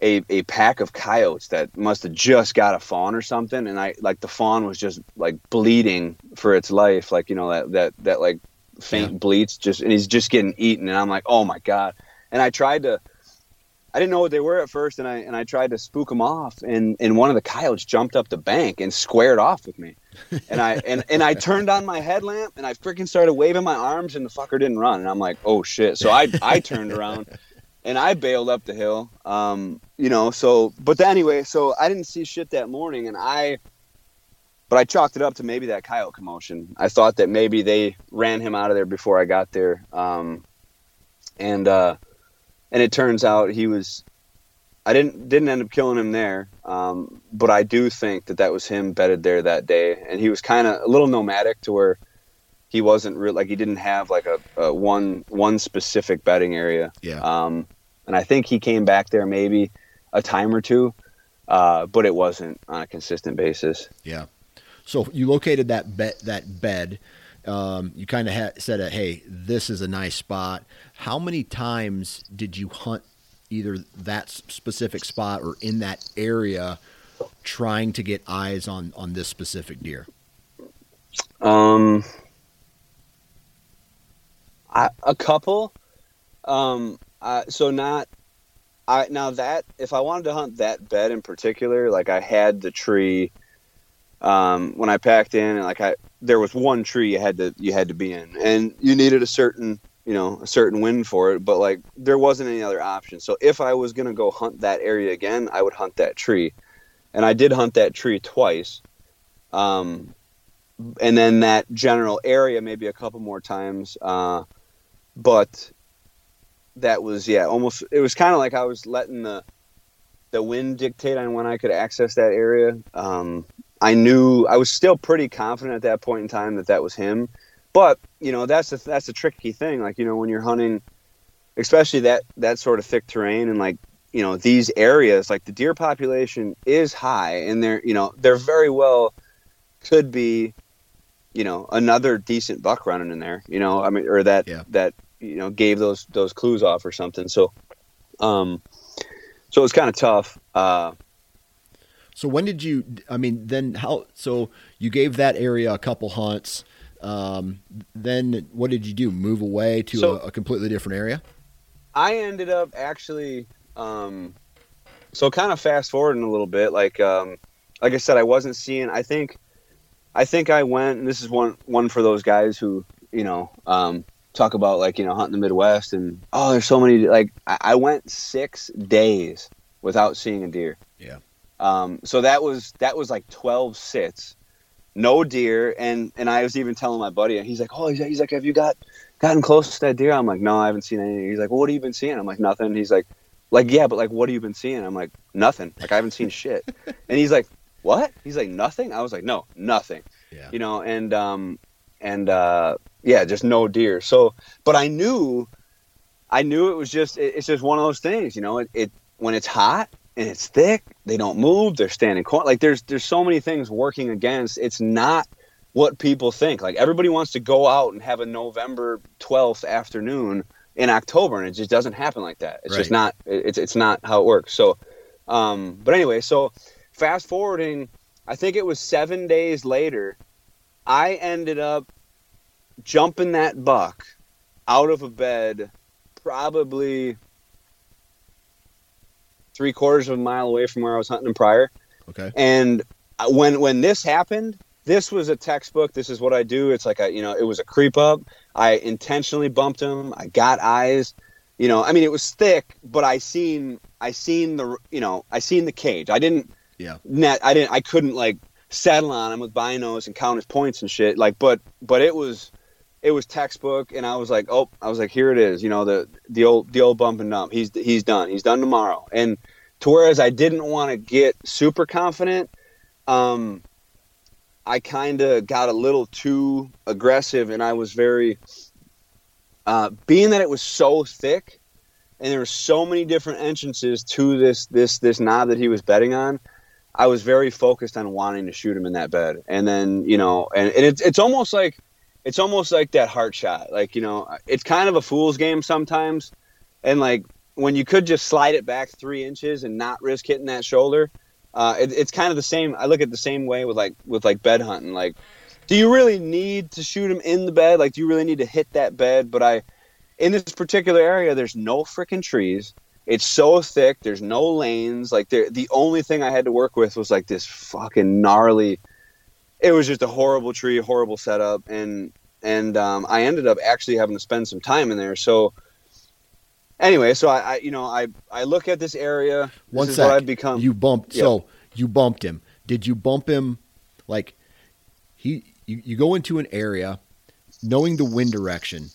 a, a pack of coyotes that must have just got a fawn or something and I like the fawn was just like bleeding for its life like you know that that that like faint Yeah. bleats just and he's just getting eaten and I'm like oh my god and I tried to I didn't know what they were at first and I and I tried to spook them off and and one of the coyotes jumped up the bank and squared off with me. And I and, and I turned on my headlamp and I freaking started waving my arms and the fucker didn't run and I'm like oh shit. So I I turned around and I bailed up the hill um you know so but anyway so I didn't see shit that morning and I but I chalked it up to maybe that coyote commotion. I thought that maybe they ran him out of there before I got there um and uh and it turns out he was I didn't didn't end up killing him there, um, but I do think that that was him bedded there that day, and he was kind of a little nomadic to where he wasn't real like he didn't have like a, a one one specific bedding area. Yeah. Um, and I think he came back there maybe a time or two, uh, but it wasn't on a consistent basis. Yeah. So you located that bed. That bed. Um, you kind of ha- said, uh, "Hey, this is a nice spot." How many times did you hunt either that specific spot or in that area, trying to get eyes on on this specific deer? Um, I, a couple. Um, I, so not. I now that if I wanted to hunt that bed in particular, like I had the tree. Um, when I packed in, and like I, there was one tree you had to you had to be in, and you needed a certain you know a certain wind for it, but like there wasn't any other option. So if I was gonna go hunt that area again, I would hunt that tree, and I did hunt that tree twice. Um, and then that general area maybe a couple more times. Uh, but that was yeah, almost. It was kind of like I was letting the the wind dictate on when I could access that area. Um, I knew I was still pretty confident at that point in time that that was him, but you know that's the that's a tricky thing. Like you know when you're hunting, especially that that sort of thick terrain and like you know these areas, like the deer population is high, and they're you know they're very well could be you know another decent buck running in there you know i mean or that Yeah. that you know gave those those clues off or something so um so it was kind of tough uh So when did you? I mean, then how? So you gave that area a couple hunts. Um, then what did you do? Move away to So- a, a completely different area? i ended up actually um so kind of fast forwarding a little bit like um like i said i wasn't seeing i think i think i went and this is one one for those guys who you know um talk about like you know hunting the midwest and oh there's so many like i, I went six days without seeing a deer Yeah. Um so that was that was like 12 sits no deer. And and i was even telling my buddy and he's like oh he's, like have you got gotten close to that deer? I'm like no i haven't seen anything he's like well what have you been seeing? I'm like nothing. He's like like yeah but like what have you been seeing? I'm like nothing. Like i haven't seen shit. And he's like what? He's like nothing? I was like no nothing. Yeah. you know and um and uh yeah just no deer. So but i knew i knew it was just it, it's just one of those things you know it, it when it's hot and it's thick they don't move they're standing corn like there's there's so many things working against it's not what people think like everybody wants to go out and have a november 12th afternoon in october and it just doesn't happen like that it's just not it's it's not how it works so um but anyway so fast forwarding i think it was seven days later I ended up jumping that buck out of a bed probably three quarters of a mile away from where I was hunting him prior. Okay. And when when this happened, this was a textbook. This is what I do. It's like a you know, it was a creep up. I intentionally bumped him. I got eyes. You know, I mean, it was thick, but I seen I seen the you know I seen the cage. I didn't. Yeah. Net. I didn't. I couldn't like settle on him with binos and count his points and shit. Like, but but it was it was textbook, and I was like, oh, I was like, here it is. You know, the the old the old bump and dump. He's he's done. He's done tomorrow. And to whereas I didn't want to get super confident, um, I kind of got a little too aggressive, and I was very, uh, being that it was so thick, and there were so many different entrances to this this this knob that he was betting on. I was very focused on wanting to shoot him in that bed, and then you know, and, and it's it's almost like it's almost like that heart shot. Like you know, it's kind of a fool's game sometimes, and like when you could just slide it back three inches and not risk hitting that shoulder. Uh, it, it's kind of the same. I look at the same way with like with like bed hunting. Like, do you really need to shoot him in the bed? Like, do you really need to hit that bed? But I, in this particular area, there's no freaking trees. It's so thick. There's no lanes. Like, the only thing I had to work with was like this fucking gnarly. It was just a horrible tree, horrible setup, and and um, I ended up actually having to spend some time in there. So anyway, so I, I you know I I look at this area. This One is sec. what I've become. You bumped. Yeah. So you bumped him. Did you bump him? Like he, you, you go into an area, knowing the wind direction.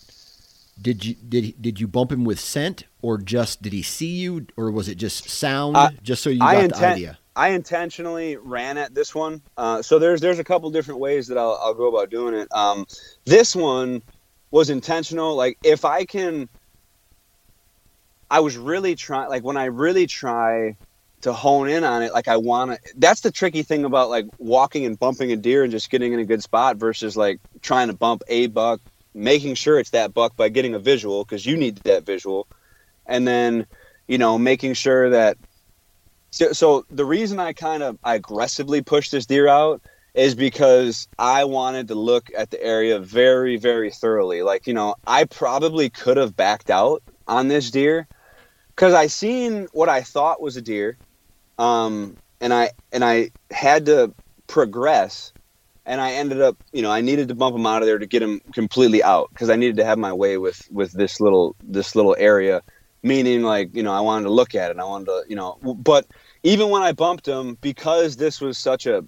Did you did he- did you bump him with scent, or just did he see you, or was it just sound? Just so you got the idea. I intentionally ran at this one. Uh, so there's there's a couple different ways that I'll, I'll go about doing it. Um, this one was intentional. Like if I can, I was really trying. Like when I really try to hone in on it like I want to. That's the tricky thing about like walking and bumping a deer and just getting in a good spot versus like trying to bump a buck, making sure it's that buck by getting a visual because you need that visual, and then you know making sure that. So, so the reason I kind of I aggressively pushed this deer out is because I wanted to look at the area very very thoroughly. Like you know I probably could have backed out on this deer because I seen what I thought was a deer um, and I and I had to progress, and I ended up, you know, I needed to bump him out of there to get him completely out because I needed to have my way with with this little this little area, meaning like you know I wanted to look at it, I wanted to, you know, but even when I bumped him, because this was such a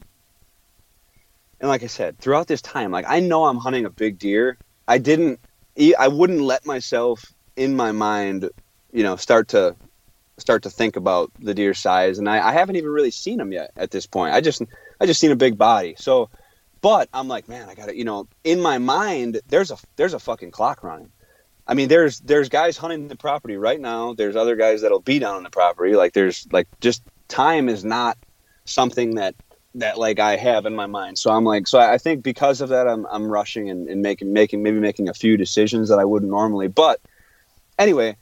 and like I said, throughout this time, like I know I'm hunting a big deer. I didn't, I wouldn't let myself in my mind, you know, start to start to think about the deer size, and I, I haven't even really seen them yet at this point. I just I just seen a big body. So, but I'm like, man, I got to, you know, in my mind, there's a there's a fucking clock running. I mean, there's there's guys hunting the property right now. There's other guys that'll be down on the property. Like there's like just time is not something that that like I have in my mind. So I'm like, so I think because of that, I'm I'm rushing and, and making making maybe making a few decisions that I wouldn't normally. But anyway,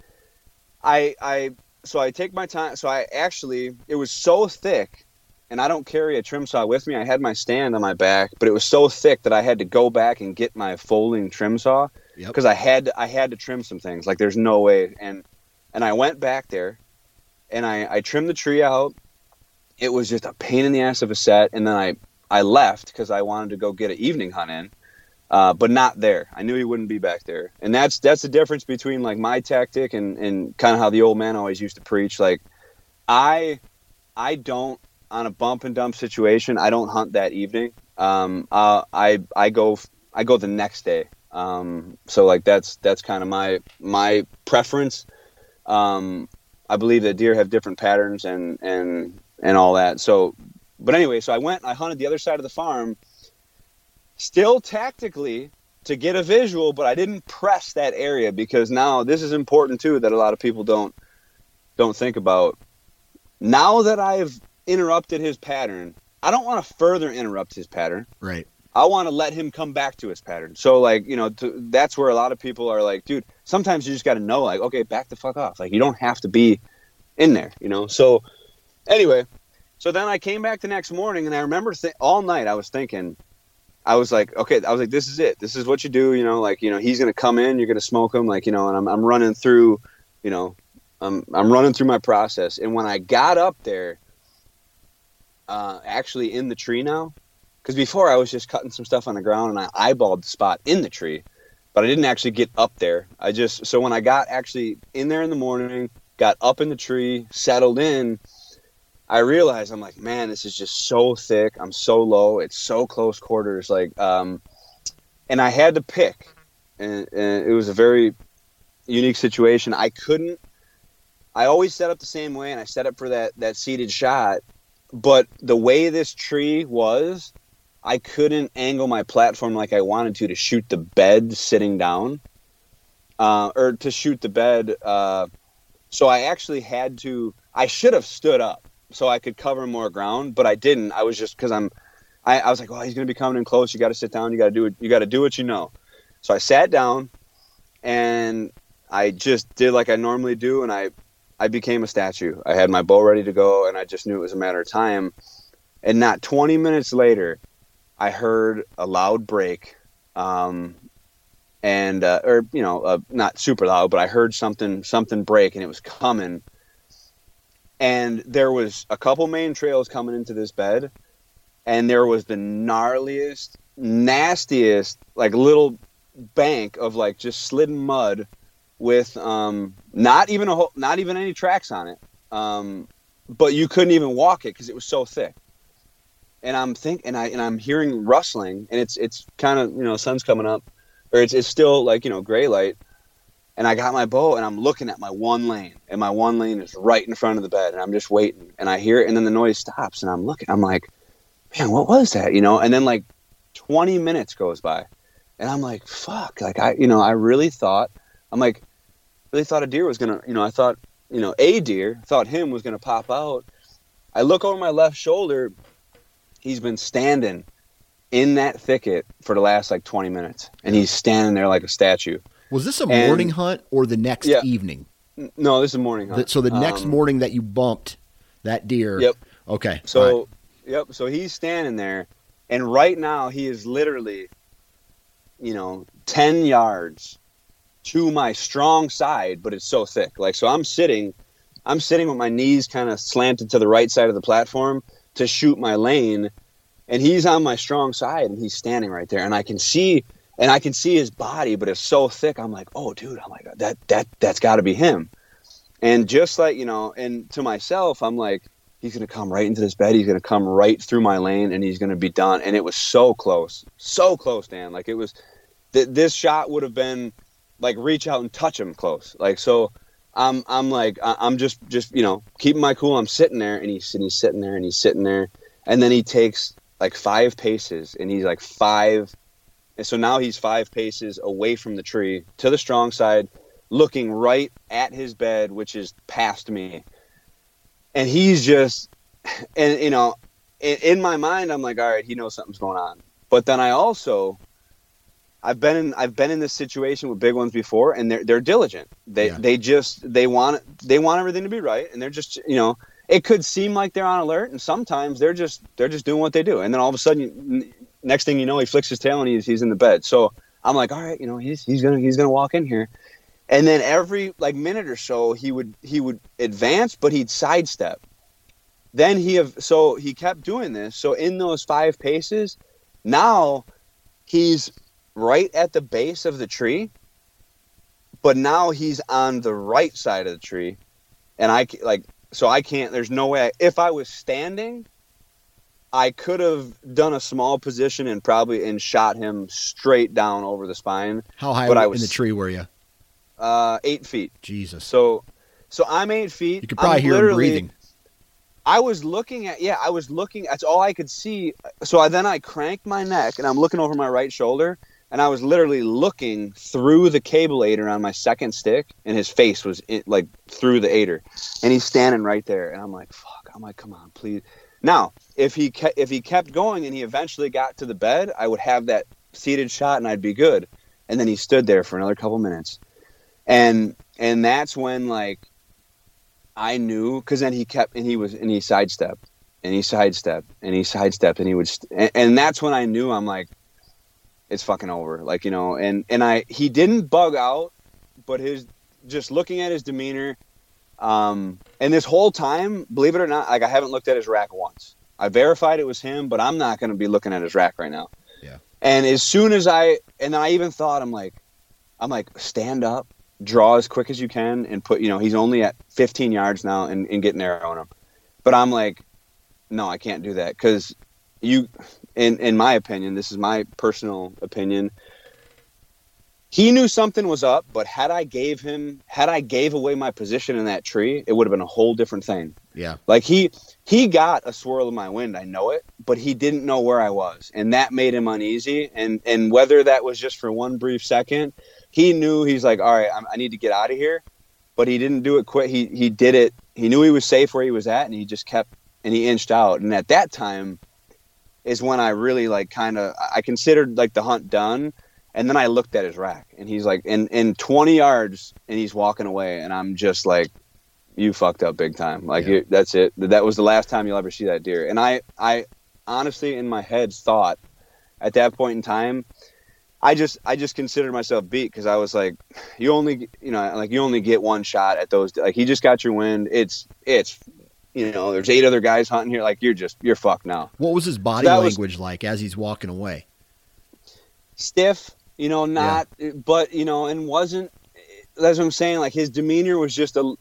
I I so I take my time. So I actually, it was so thick, and I don't carry a trim saw with me. I had my stand on my back, but it was so thick that I had to go back and get my folding trim saw because yep. I had to, I had to trim some things. Like there's no way, and and I went back there, and I I trimmed the tree out. It was just a pain in the ass of a set, and then I I left because I wanted to go get an evening hunt in uh, but not there. I knew he wouldn't be back there, and that's that's the difference between like my tactic and and kind of how the old man always used to preach. Like, I I don't on a bump and dump situation. I don't hunt that evening. Um, uh, I I go I go the next day. Um, so like that's that's kind of my my preference. Um, I believe that deer have different patterns and and and all that. So, but anyway, so I went. I hunted the other side of the farm still tactically to get a visual, but I didn't press that area because now this is important too that a lot of people don't don't think about. Now that I've interrupted his pattern, I don't want to further interrupt his pattern. Right. I want to let him come back to his pattern. So like, you know, to, that's where a lot of people are like, dude, sometimes you just got to know like, okay, back the fuck off. Like you don't have to be in there, you know? So anyway, so then I came back the next morning and I remember th- all night I was thinking, I was like, okay, I was like, this is it. This is what you do. You know, like, you know, he's going to come in, you're going to smoke him. Like, you know, and I'm, I'm running through, you know, I'm, I'm running through my process. And when I got up there, uh, actually in the tree now, because before I was just cutting some stuff on the ground and I eyeballed the spot in the tree, but I didn't actually get up there. I just, so when I got actually in there in the morning, got up in the tree, settled in, I realized I'm like, man, this is just so thick. I'm so low. It's so close quarters. Like, um, and I had to pick, and, and, it was a very unique situation. I couldn't. I always set up the same way, and I set up for that that seated shot. But the way this tree was, I couldn't angle my platform like I wanted to to shoot the bed sitting down, uh, or to shoot the bed. Uh, so I actually had to. I should have stood up so I could cover more ground, but I didn't. I was just because I'm, I, I was like, oh, he's gonna be coming in close. You got to sit down. You got to do it. You got to do what you know. So I sat down, and I just did like I normally do, and I, I became a statue. I had my bow ready to go, and I just knew it was a matter of time. And not 20 minutes later, I heard a loud break, um, and uh, or you know, uh, not super loud, but I heard something something break, and it was coming. And there was a couple main trails coming into this bed and there was the gnarliest nastiest like little bank of like just slidden mud with um not even a whole, not even any tracks on it. Um but you couldn't even walk it because it was so thick and i'm think and i and i'm hearing rustling and it's it's kind of you know sun's coming up or it's, it's still like you know gray light and I got my bow and I'm looking at my one lane and my one lane is right in front of the bed and I'm just waiting and I hear it and then the noise stops and I'm looking I'm like man what was that you know and then like 20 minutes goes by and I'm like fuck like I you know I really thought I'm like really thought a deer was gonna you know I thought you know a deer thought him was gonna pop out I look over my left shoulder. He's been standing in that thicket for the last like 20 minutes, and he's standing there like a statue. Was this a And- morning hunt or the next Yeah. evening? No, this is a morning hunt. so the next Um, morning that you bumped that deer. Yep. Okay. So, right. yep. So he's standing there, and right now he is literally, you know, ten yards to my strong side, but it's so thick. Like, so I'm sitting, I'm sitting with my knees kind of slanted to the right side of the platform to shoot my lane, and he's on my strong side, and he's standing right there, and I can see, and I can see his body, but it's so thick. I'm like, oh, dude, I'm like, that that that's got to be him. And just like you know, and to myself, I'm like, he's gonna come right into this bed. He's gonna come right through my lane, and he's gonna be done. And it was so close, so close, Dan. Like it was, th- this shot would have been like reach out and touch him close. Like so, I'm I'm like I'm just just you know keeping my cool. I'm sitting there, and he's and he's sitting there, and he's sitting there, and then he takes like five paces, and he's like five. And so now he's five paces away from the tree to the strong side, looking right at his bed, which is past me. And he's just, and you know, in, in my mind, I'm like, all right, he knows something's going on. But then I also, I've been in, I've been in this situation with big ones before, and they're they're diligent. They Yeah. they just they want they want everything to be right, and they're just you know. It could seem like they're on alert, and sometimes they're just they're just doing what they do, and then all of a sudden, next thing you know, he flicks his tail and he's he's in the bed. So I'm like, all right, you know, he's he's gonna he's gonna walk in here, and then every like minute or so, he would he would advance, but he'd sidestep. Then he have so he kept doing this. So in those five paces, now he's right at the base of the tree, but now he's on the right side of the tree, and I like so I can't. There's no way. if I was standing, I could have done a small position and probably and shot him straight down over the spine. How high but I in the tree were you? Uh, eight feet. Jesus. So, so I'm eight feet. you could probably I'm hear him breathing. I was looking at yeah, I was looking. That's all I could see. So I, then I cranked my neck and I'm looking over my right shoulder, and I was literally looking through the cable aider on my second stick, and his face was in, like through the aider, and he's standing right there, and I'm like, fuck. I'm like, come on, please. Now, if he ke- if he kept going and he eventually got to the bed, I would have that seated shot and I'd be good. And then he stood there for another couple minutes, and and that's when like I knew because then he kept and he was and he sidestepped and he sidestepped and he sidestepped and he would st- and, and that's when I knew I'm like it's fucking over. Like you know and and I he didn't bug out but his just looking at his demeanor um and this whole time believe it or not like I haven't looked at his rack once. I verified it was him but I'm not going to be looking at his rack right now. Yeah. and as soon as I and then I even thought I'm like I'm like stand up draw as quick as you can and put you know he's only at 15 yards now and, and getting arrow on him. But i'm like no i can't do that because you in in my opinion this is my personal opinion he knew something was up but had i gave him had i gave away my position in that tree it would have been a whole different thing Yeah. like he he got a swirl of my wind i know it but he didn't know where i was and that made him uneasy and and whether that was just for one brief second he knew he's like all right I'm, i need to get out of here but he didn't do it quick he he did it he knew he was safe where he was at and he just kept and he inched out and at that time is when i really like kind of i considered like the hunt done and then i looked at his rack and he's like in in 20 yards and he's walking away and i'm just like you fucked up big time like Yeah. you, that's it that was the last time you'll ever see that deer and i i honestly in my head thought at that point in time I just I just considered myself beat because I was like, you only you know like you only get one shot at those like he just got your wind. It's it's you know there's eight other guys hunting here like you're just you're fucked now. What was his body was- language like as he's walking away? Stiff, you know, not but you know and wasn't. That's what I'm saying. Like his demeanor was just a.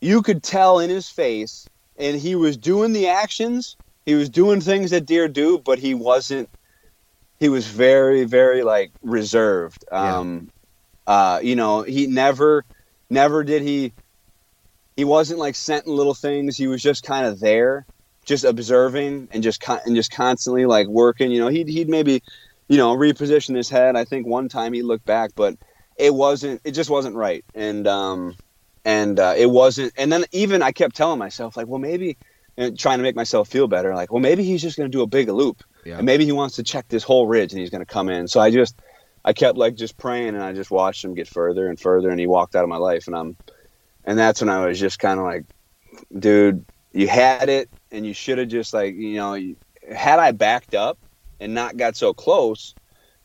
You could tell in his face, and he was doing the actions. He was doing things that deer do, but he wasn't. He was very, very like reserved. Yeah. Um, uh, you know, he never, never did he. He wasn't like scenting little things. He was just kind of there, just observing and just con- and just constantly like working. You know, he'd he'd maybe, you know, reposition his head. I think one time he looked back, but it wasn't. It just wasn't right. And um, and uh, it wasn't. And then even I kept telling myself like, well, maybe and trying to make myself feel better. Like, well, maybe he's just going to do a big loop, Yeah. and maybe he wants to check this whole ridge, and he's going to come in. So I just, I kept like just praying, and I just watched him get further and further, and he walked out of my life, and I'm, and that's when I was just kind of like, dude, you had it, and you should have just like, you know, had I backed up and not got so close.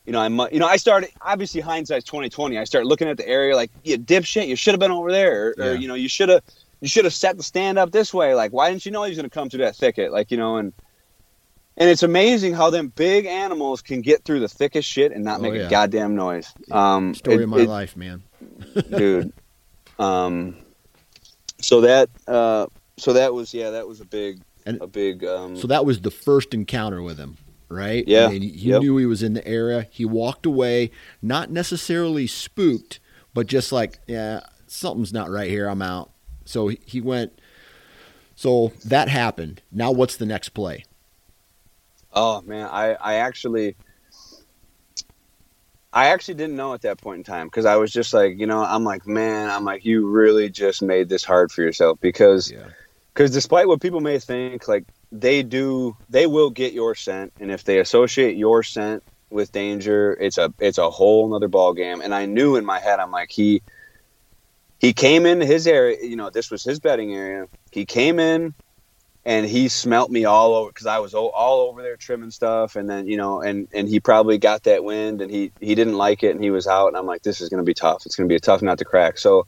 You know, I mu- you know I started obviously hindsight's twenty twenty. I started looking at the area like you dipshit, you should have been over there, or, Yeah. or you know you should have you should have set the stand up this way. Like, why didn't you know he was going to come through that thicket? Like, you know, and and it's amazing how them big animals can get through the thickest shit and not Oh, make yeah. a goddamn noise. Um, Story it- of my it- life, man. dude. Um, so that uh, so that was yeah, that was a big And- a big um, So that was the first encounter with him, right? Yeah. And he he Yep. knew he was in the area. He walked away, not necessarily spooked, but just like, yeah, something's not right here. I'm out. So he- he went. So that happened. Now what's the next play? Oh man, I I actually I actually didn't know at that point in time because I was just like, you know, I'm like, man, I'm like, you really just made this hard for yourself because Yeah. because despite what people may think, like they do, they will get your scent, and if they associate your scent with danger, it's a it's a whole nother ball game. And I knew in my head, I'm like, he he came into his area, you know, this was his bedding area. He came in and he smelt me all over because I was o- all over there trimming stuff, and then you know, and and he probably got that wind, and he he didn't like it, and he was out, and I'm like, this is going to be tough. It's going to be a tough nut to crack. So,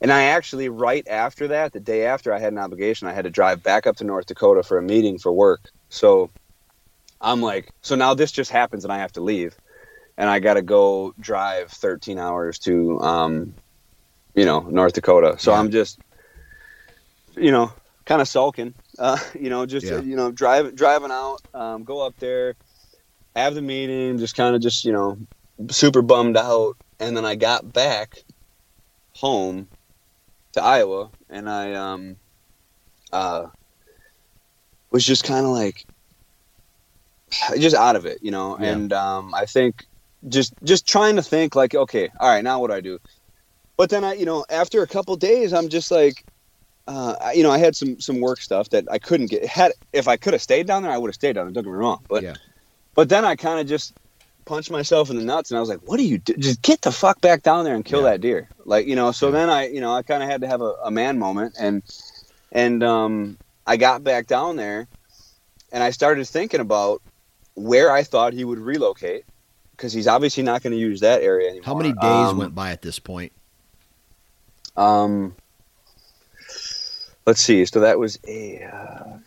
and I actually right after that, the day after, I had an obligation. I had to drive back up to North Dakota for a meeting for work. So, I'm like, so now this just happens, and I have to leave, and I got to go drive 13 hours to, um, you know, North Dakota. So Yeah. I'm just, you know, kind of sulking uh, you know, just Yeah. you know, drive driving out, um, go up there, have the meeting, just kind of just you know, super bummed out, and then I got back home to Iowa, and I um, uh, was just kind of like just out of it, you know, Yeah. and um, I think just just trying to think like, okay, all right, now what do I do? But then I, you know, after a couple days, I'm just like, uh, you know, I had some some work stuff that I couldn't get. Had if I could have stayed down there, I would have stayed down there. Don't get me wrong, but Yeah. but then I kind of just punched myself in the nuts, and I was like, "What do you do? Just get the fuck back down there and kill Yeah. that deer!" Like you know. So Yeah. then I, you know, I kind of had to have a, a man moment, and and um, I got back down there, and I started thinking about where I thought he would relocate because he's obviously not going to use that area anymore. How many days Um, went by at this point? Um, let's see. So that was a uh,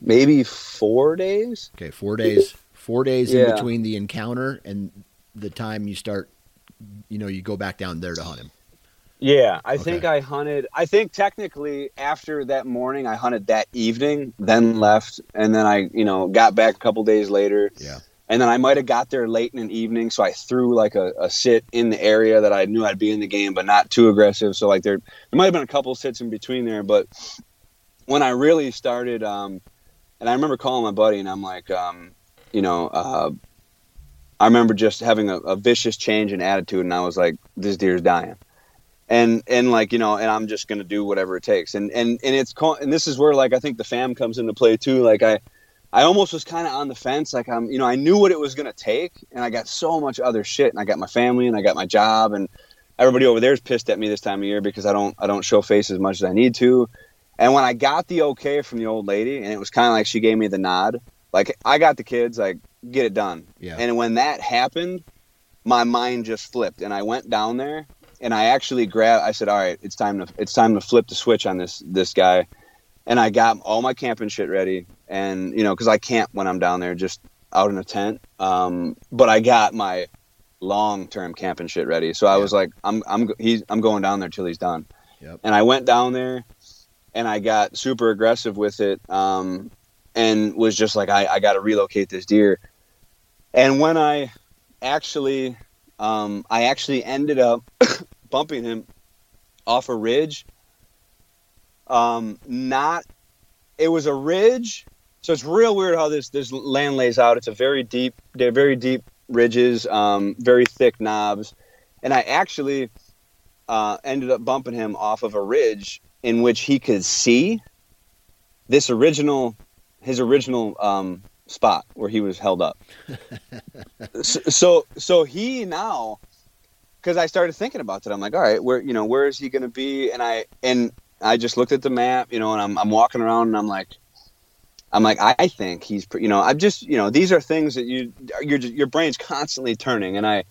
maybe four days. Okay, four days. Four days in between the encounter and the time you start. You know, you go back down there to hunt him. Yeah, I Okay. think I hunted. I think technically after that morning, I hunted that evening, then left, and then I, you know, got back a couple days later. Yeah. And then I might have got there late in the evening, so I threw like a, a sit in the area that I knew I'd be in the game, but not too aggressive. So like there, there might have been a couple sits in between there, but when I really started, um, and I remember calling my buddy, and I'm like, um, you know, uh, I remember just having a, a vicious change in attitude, and I was like, this deer's dying. And and like you know and i'm just gonna do whatever it takes. And and and it's and this is where like i think the fam comes into play too. Like i i almost was kind of on the fence like i'm you know i knew what it was gonna take and i got so much other shit and i got my family and i got my job and everybody over there is pissed at me this time of year because i don't i don't show face as much as i need to and when i got the okay from the old lady and it was kind of like she gave me the nod like i got the kids like get it done Yeah. and when that happened my mind just flipped and i went down there and I actually grabbed. I said, "All right, it's time to it's time to flip the switch on this this guy." And I got all my camping shit ready, and you know, because I camp when I'm down there, just out in a tent. Um, but I got my long term camping shit ready, so I Yeah. was like, "I'm I'm he's I'm going down there till he's done." Yep. And I went down there, and I got super aggressive with it, um, and was just like, "I I got to relocate this deer." And when I actually um, I actually ended up bumping him off a ridge. Um, not, it was a ridge. So it's real weird how this this land lays out. It's a very deep, they're very deep ridges, um, very thick knobs, and I actually uh, ended up bumping him off of a ridge in which he could see. this original his original um, spot where he was held up. so, so so he now because I started thinking about that. I'm like, all right, where you know where is he going to be? And I and I just looked at the map, you know, and I'm I'm walking around and I'm like. I'm like, I think he's, you know, I'm just, you know, these are things that you, your, your brain's constantly turning. And I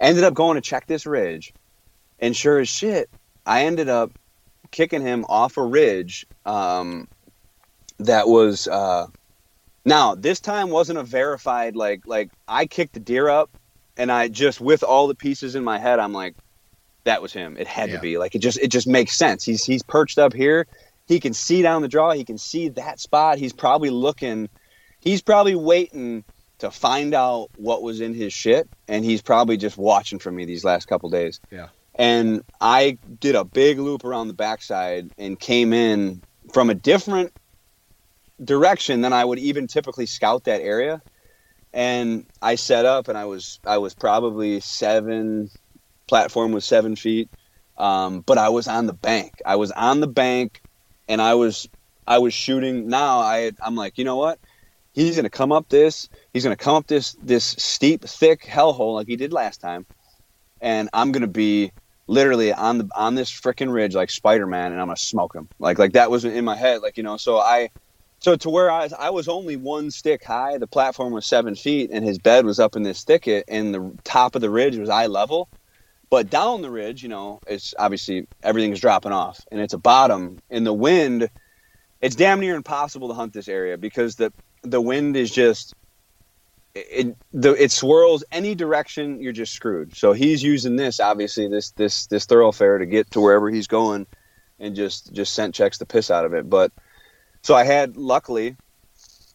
ended up going to check this ridge. And sure as shit, I ended up kicking him off a ridge um, that was uh, now this time wasn't a verified like like I kicked the deer up and I just with all the pieces in my head I'm like that was him it had yeah. to be like it just it just makes sense he's he's perched up here he can see down the draw he can see that spot he's probably looking he's probably waiting to find out what was in his shit and he's probably just watching for me these last couple days yeah and I did a big loop around the backside and came in from a different direction than I would even typically scout that area. And I set up, and I was I was probably seven. Platform was seven feet, um, but I was on the bank. I was on the bank, and I was I was shooting. Now I I'm like, you know what? He's gonna come up this. He's gonna come up this this steep, thick hellhole like he did last time, and I'm gonna be literally on the on this freaking ridge like Spider-Man, and I'm gonna smoke him. Like like that was in my head. Like you know, so I so to where I was, I was only one stick high. The platform was seven feet, and his bed was up in this thicket, and the top of the ridge was eye level. But down the ridge, you know, it's obviously everything's dropping off, and it's a bottom. And the wind, it's damn near impossible to hunt this area because the the wind is just it the it swirls any direction you're just screwed. So he's using this obviously this this this thoroughfare to get to wherever he's going and just just scent checks the piss out of it. But so i had luckily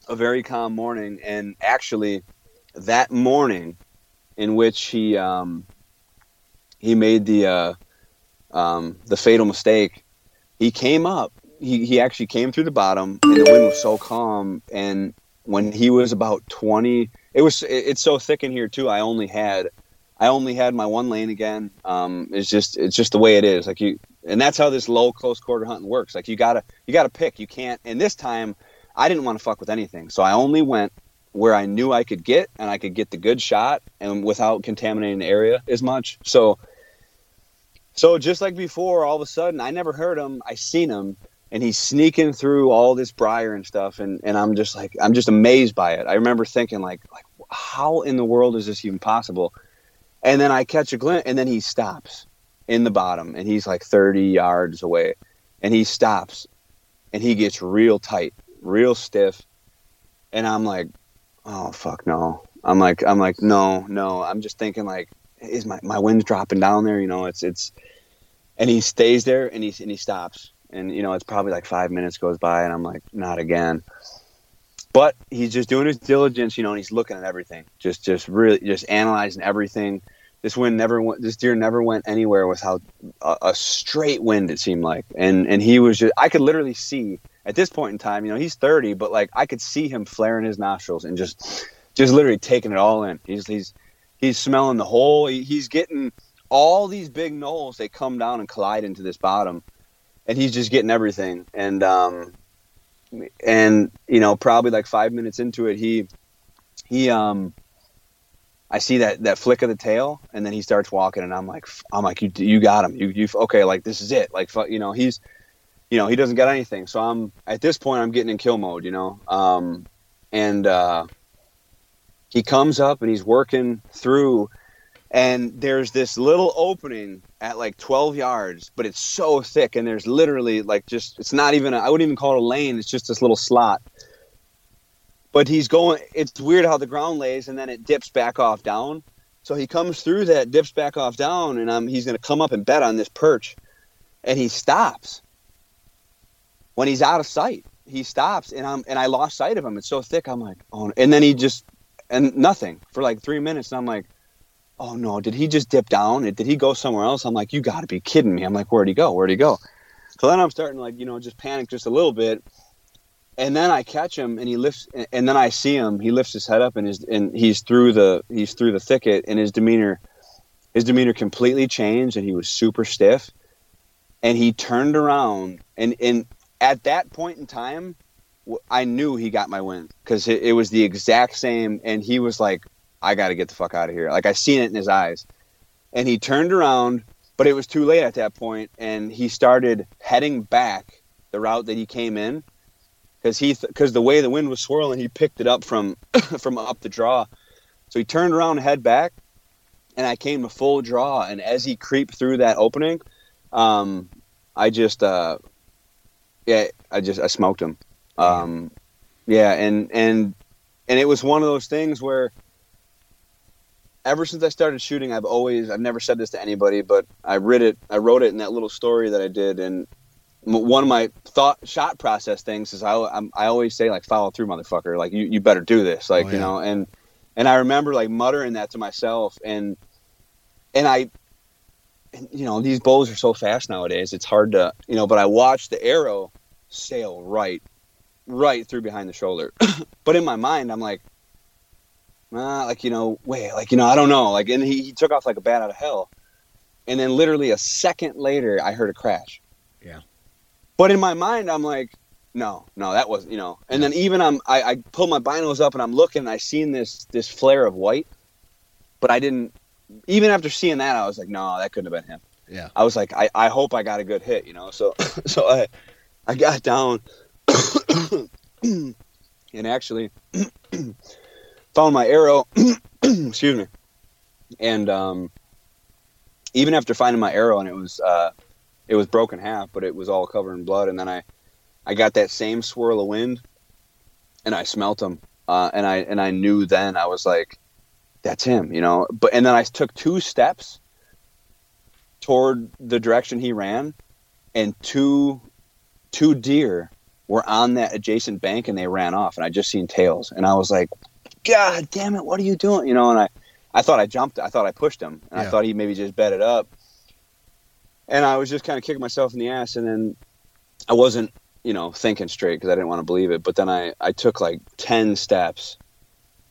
a very calm morning. And actually that morning in which he um he made the uh um the fatal mistake he came up he, he actually came through the bottom and the wind was so calm and when he was about 20 it was it's so thick in here too. I only had I only had my one lane again. Um, it's just it's just the way it is. Like you, and that's how this low close quarter hunting works. Like you gotta you gotta pick. You can't. And this time, I didn't want to fuck with anything, so I only went where I knew I could get, and I could get the good shot, and without contaminating the area as much. So, so just like before, all of a sudden, I never heard him. I seen him, and he's sneaking through all this briar and stuff and, and i'm just like i'm just amazed by it i remember thinking like like how in the world is this even possible and then i catch a glint and then he stops in the bottom and he's like 30 yards away and he stops and he gets real tight real stiff and i'm like oh fuck no. I'm like i'm like no no. I'm just thinking like is my, my wind's dropping down there? You know it's it's and he stays there and he and he stops. And you know it's probably like five minutes goes by and i'm like not again. But he's just doing his diligence you know and he's looking at everything. Just just really just analyzing everything. This wind never went this deer never went anywhere without a, a straight wind it seemed like. And and he was just i could literally see at this point in time you know he's 30 but like i could see him flaring his nostrils and just just literally taking it all in. He's he's he's smelling the whole he, he's getting all these big knolls they come down and collide into this bottom and he's just getting everything. And um, and you know, probably like five minutes into it, he he um, I see that that flick of the tail, and then he starts walking, and I'm like, I'm like, you you got him, you you okay, like this is it, like you know, he's you know he doesn't get anything, so I'm at this point I'm getting in kill mode, you know, um, and uh, he comes up and he's working through and there's this little opening at like 12 yards but it's so thick and there's literally like just it's not even I wouldn't even call it a lane it's just this little slot. But he's going it's weird how the ground lays and then it dips back off down. So he comes through that dips back off down and I'm, he's going to come up and bet on this perch. And he stops when he's out of sight he stops and I'm and I lost sight of him it's so thick I'm like oh and then he just and nothing for like 3 minutes and I'm like oh no, did he just dip down? Did he go somewhere else? I'm like, you got to be kidding me. I'm like, where'd he go? Where'd he go? So then I'm starting to like, you know, just panic just a little bit. And then I catch him and he lifts and then I see him, he lifts his head up and his and he's through the he's through the thicket and his demeanor his demeanor completely changed and he was super stiff. And he turned around and and at that point in time, I knew he got my win because it, it was the exact same, and he was like, "I got to get the fuck out of here." Like I seen it in his eyes, and he turned around, but it was too late at that point, and he started heading back the route that he came in because he because th- the way the wind was swirling, he picked it up from from up the draw. So he turned around head back, and I came to full draw. And as he creeped through that opening, um, I just uh, yeah, I just I smoked him. Um, yeah, and and and it was one of those things where ever since I started shooting, I've always I've never said this to anybody, but I read it I wrote it in that little story that I did, and one of my thought shot process things is I I'm, i always say like follow through, motherfucker. Like you, you better do this, like oh, yeah. you know. And and I remember like muttering that to myself, and and I, you know, these bows are so fast nowadays. It's hard to you know. But I watched the arrow sail right, right through behind the shoulder. but in my mind, I'm like, ah, like you know, wait, like you know, I don't know. Like, and he, he took off like a bat out of hell. And then literally a second later, I heard a crash. Yeah. But in my mind, I'm like, no, no, that wasn't, you know. And then even I'm, I, I pull my binos up and I'm looking, and I seen this this flare of white, but I didn't. Even after seeing that, I was like, no, that couldn't have been him. Yeah. I was like, I, I hope I got a good hit, you know. So so I I got down, and actually found my arrow. excuse me. And um, even after finding my arrow, and it was uh, it was broken half, but it was all covered in blood. And then I, I got that same swirl of wind, and I smelt him, uh, and I and I knew then I was like, that's him, you know. But and then I took two steps toward the direction he ran, and two two deer were on that adjacent bank, and they ran off, and I just seen tails, and I was like, God damn it, what are you doing, you know? And I, I thought I jumped, I thought I pushed him, and yeah. I thought he maybe just bedded up and I was just kind of kicking myself in the ass, and then I wasn't, you know, thinking straight because I didn't want to believe it. But then I, I took like ten steps,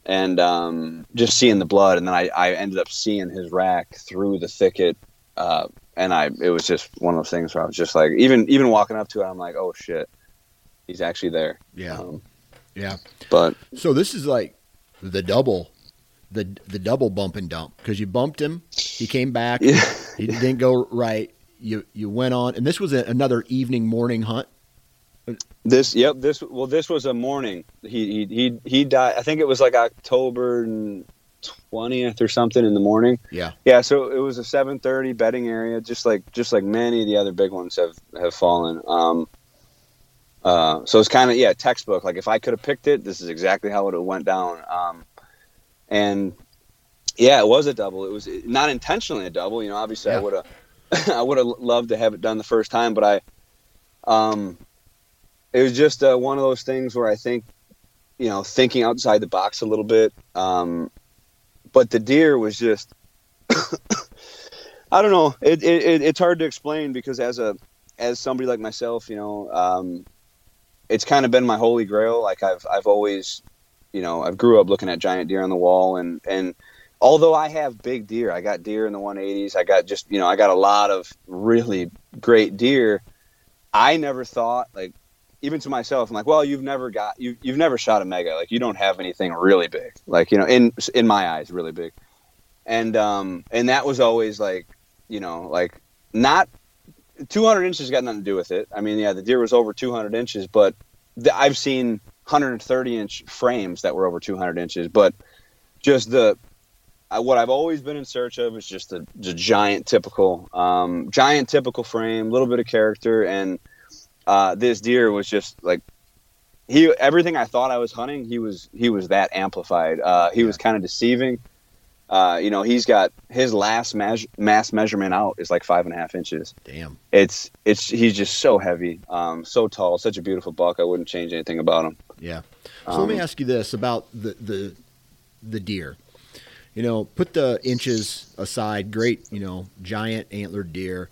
and um, just seeing the blood, and then I, I ended up seeing his rack through the thicket, uh, and I, it was just one of those things where I was just like, even, even walking up to it, I'm like, oh shit, he's actually there. Yeah, um, yeah. But so this is like the double the the double bump and dump because you bumped him, he came back, yeah. he didn't go right, you you went on, and this was a, another evening morning hunt. This yep this well this was a morning. He he he, he died. I think it was like October twentieth or something in the morning. Yeah, yeah. So it was a seven thirty bedding area, just like just like many of the other big ones have have fallen. Um, uh, so it's kind of yeah textbook. Like if I could have picked it, this is exactly how it went down. Um, and yeah, it was a double. It was not intentionally a double. You know, obviously yeah. I would have I would have loved to have it done the first time, but I, um, it was just uh, one of those things where I think, you know, thinking outside the box a little bit. Um, but the deer was just, I don't know. It, it, it's hard to explain because as a as somebody like myself, you know, um, it's kind of been my holy grail. Like I've I've always, you know, I've grew up looking at giant deer on the wall and and although I have big deer, I got deer in the 180s. I got just, you know, I got a lot of really great deer. I never thought like even to myself, I'm like, well, you've never got you you've never shot a mega. Like you don't have anything really big. Like, you know, in in my eyes, really big. And um and that was always like, you know, like not 200 inches got nothing to do with it. I mean, yeah, the deer was over 200 inches, but the, I've seen 130 inch frames that were over 200 inches, but just the I, what I've always been in search of is just the, a giant typical, um, giant typical frame, a little bit of character, and uh, this deer was just like he. Everything I thought I was hunting, he was he was that amplified. Uh, he yeah. was kind of deceiving. Uh, you know, he's got his last mass, mass measurement out is like five and a half inches. Damn. It's it's he's just so heavy, um, so tall, such a beautiful buck. I wouldn't change anything about him. Yeah. So um, let me um, ask you this about the the the deer you know, put the inches aside, great, you know, giant antlered deer.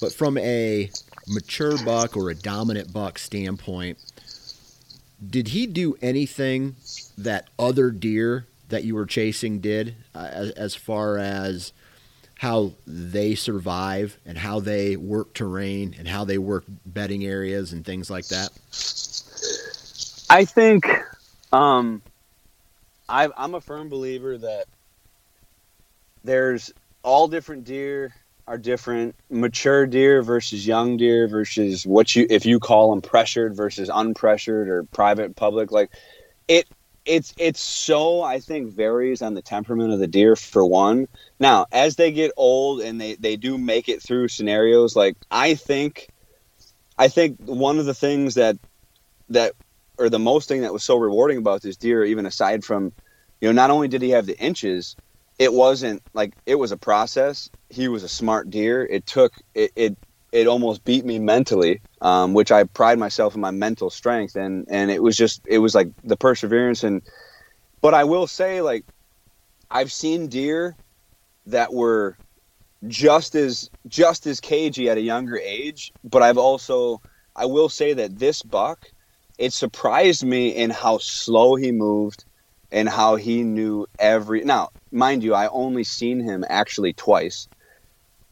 But from a mature buck or a dominant buck standpoint, did he do anything that other deer that you were chasing did uh, as, as far as how they survive and how they work terrain and how they work bedding areas and things like that? I think um, I, I'm a firm believer that there's all different deer are different. Mature deer versus young deer versus what you if you call them pressured versus unpressured or private public. Like it it's it's so I think varies on the temperament of the deer for one. Now, as they get old and they they do make it through scenarios, like I think I think one of the things that that or the most thing that was so rewarding about this deer, even aside from, you know, not only did he have the inches, it wasn't like it was a process. He was a smart deer. It took it it, it almost beat me mentally, um, which I pride myself in my mental strength, and and it was just it was like the perseverance and. But I will say, like, I've seen deer that were just as just as cagey at a younger age, but I've also I will say that this buck, it surprised me in how slow he moved and how he knew every now mind you i only seen him actually twice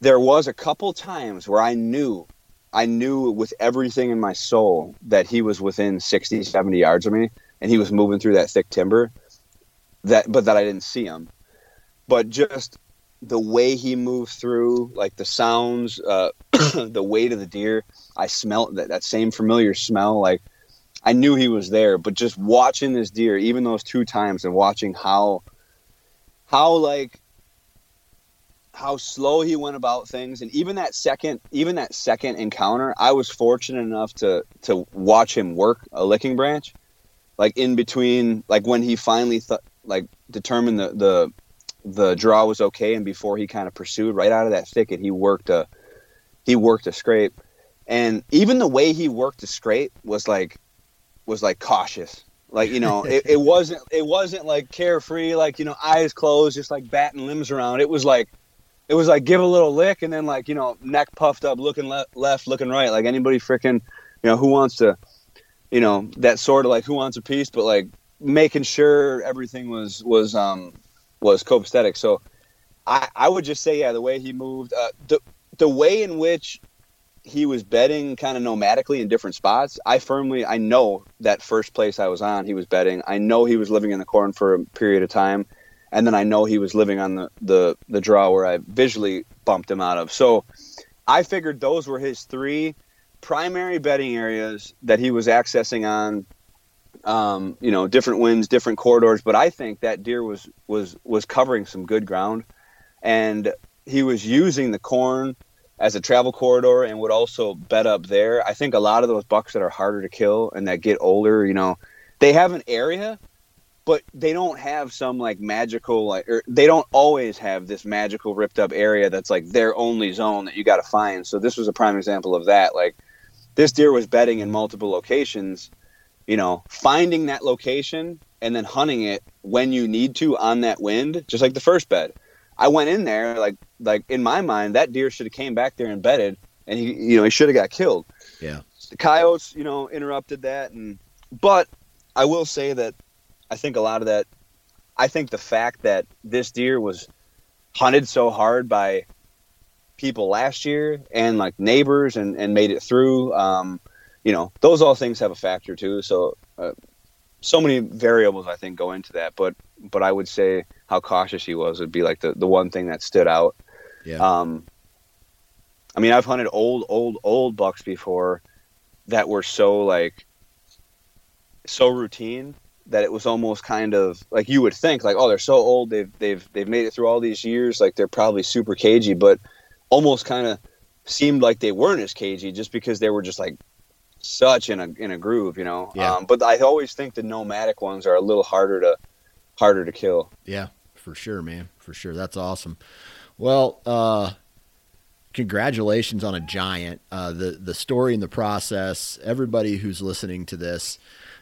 there was a couple times where i knew i knew with everything in my soul that he was within 60 70 yards of me and he was moving through that thick timber that but that i didn't see him. But just the way he moved through like the sounds uh, the weight of the deer i smelt that, that same familiar smell like I knew he was there, but just watching this deer, even those two times, and watching how, how like, how slow he went about things, and even that second, even that second encounter, I was fortunate enough to to watch him work a licking branch, like in between, like when he finally th- like determined the the the draw was okay, and before he kind of pursued right out of that thicket, he worked a he worked a scrape, and even the way he worked a scrape was like was like cautious. Like you know, it, it wasn't it wasn't like carefree, like you know, eyes closed, just like batting limbs around. It was like it was like give a little lick and then like you know neck puffed up, looking le- left, looking right, like anybody freaking you know who wants to, you know that sort of like who wants a piece, but like making sure everything was was um was copacetic. So I I would just say yeah, the way he moved, uh, the the way in which he was bedding kind of nomadically in different spots. I firmly, I know that first place I was on, he was bedding. I know he was living in the corn for a period of time, and then I know he was living on the the the draw where I visually bumped him out of. So I figured those were his three primary bedding areas that he was accessing on. Um, you know, different winds, different corridors, but I think that deer was was was covering some good ground, and he was using the corn as a travel corridor and would also bed up there. I think a lot of those bucks that are harder to kill and that get older, you know, they have an area, but they don't have some like magical like or they don't always have this magical ripped up area that's like their only zone that you got to find. So this was a prime example of that. Like this deer was bedding in multiple locations, you know, finding that location and then hunting it when you need to on that wind, just like the first bed. I went in there like like in my mind that deer should have came back there and bedded and he you know he should have got killed. Yeah. The coyotes, you know, interrupted that and but I will say that I think a lot of that I think the fact that this deer was hunted so hard by people last year and like neighbors and, and made it through um, you know those all things have a factor too so uh, so many variables I think go into that but but I would say how cautious he was would be like the, the one thing that stood out. Yeah. Um, I mean, I've hunted old, old, old bucks before that were so like so routine that it was almost kind of like you would think like, oh, they're so old, they've they've they've made it through all these years, like they're probably super cagey, but almost kind of seemed like they weren't as cagey just because they were just like such in a in a groove, you know. Yeah. Um, but I always think the nomadic ones are a little harder to harder to kill. Yeah, for sure, man. For sure. That's awesome. Well, uh, congratulations on a giant. Uh, the the story and the process. Everybody who's listening to this,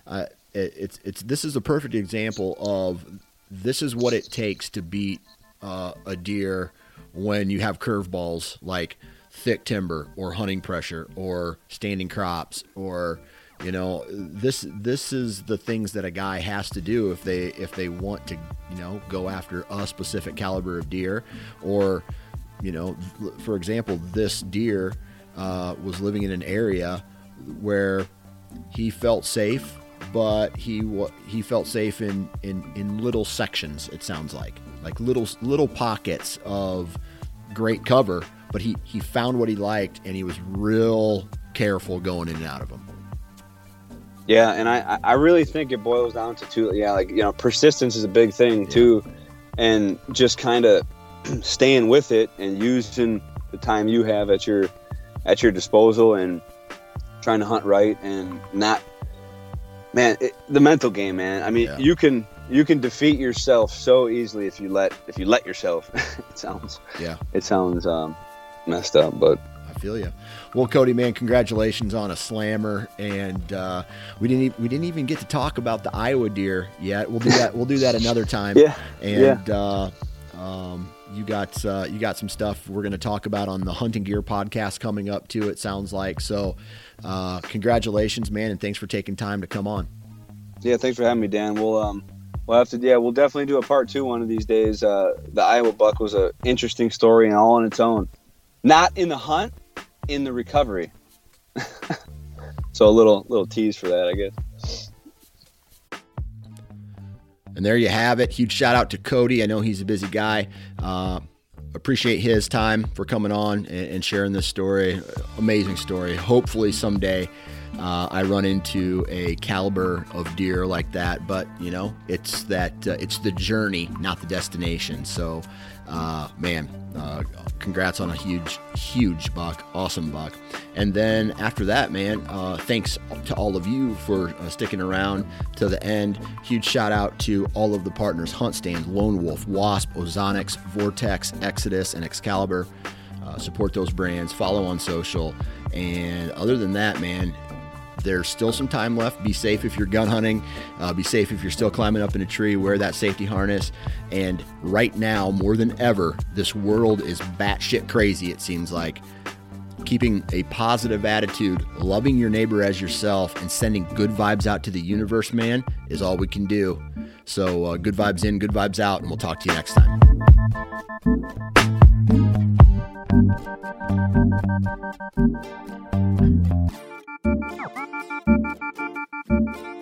uh, it, it's it's this is a perfect example of this is what it takes to beat uh, a deer when you have curveballs like thick timber or hunting pressure or standing crops or you know this this is the things that a guy has to do if they if they want to you know go after a specific caliber of deer or you know for example this deer uh, was living in an area where he felt safe but he he felt safe in, in in little sections. It sounds like like little little pockets of great cover. But he he found what he liked, and he was real careful going in and out of them. Yeah, and I I really think it boils down to two. Yeah, like you know, persistence is a big thing yeah. too, and just kind of staying with it and using the time you have at your at your disposal and trying to hunt right and not man it, the mental game man i mean yeah. you can you can defeat yourself so easily if you let if you let yourself it sounds yeah it sounds um, messed up but i feel you well cody man congratulations on a slammer and uh, we didn't we didn't even get to talk about the iowa deer yet we'll do that we'll do that another time yeah and yeah. Uh, um, you got uh, you got some stuff we're going to talk about on the hunting gear podcast coming up too. It sounds like so. Uh, congratulations, man, and thanks for taking time to come on. Yeah, thanks for having me, Dan. We'll um we'll have to yeah we'll definitely do a part two one of these days. Uh, the Iowa buck was an interesting story and all on its own. Not in the hunt, in the recovery. so a little little tease for that, I guess. And there you have it. Huge shout out to Cody. I know he's a busy guy. Uh, appreciate his time for coming on and, sharing this story. Amazing story. Hopefully, someday uh, I run into a caliber of deer like that. But you know, it's that uh, it's the journey, not the destination. So, uh, man, uh, congrats on a huge, huge buck, awesome buck. And then after that, man, uh, thanks to all of you for uh, sticking around to the end. Huge shout out to all of the partners Hunt Stand, Lone Wolf, Wasp, Ozonics, Vortex, Exodus, and Excalibur. Uh, support those brands, follow on social. And other than that, man, there's still some time left. Be safe if you're gun hunting. Uh, be safe if you're still climbing up in a tree. Wear that safety harness. And right now, more than ever, this world is batshit crazy, it seems like. Keeping a positive attitude, loving your neighbor as yourself, and sending good vibes out to the universe, man, is all we can do. So, uh, good vibes in, good vibes out, and we'll talk to you next time. Thank you.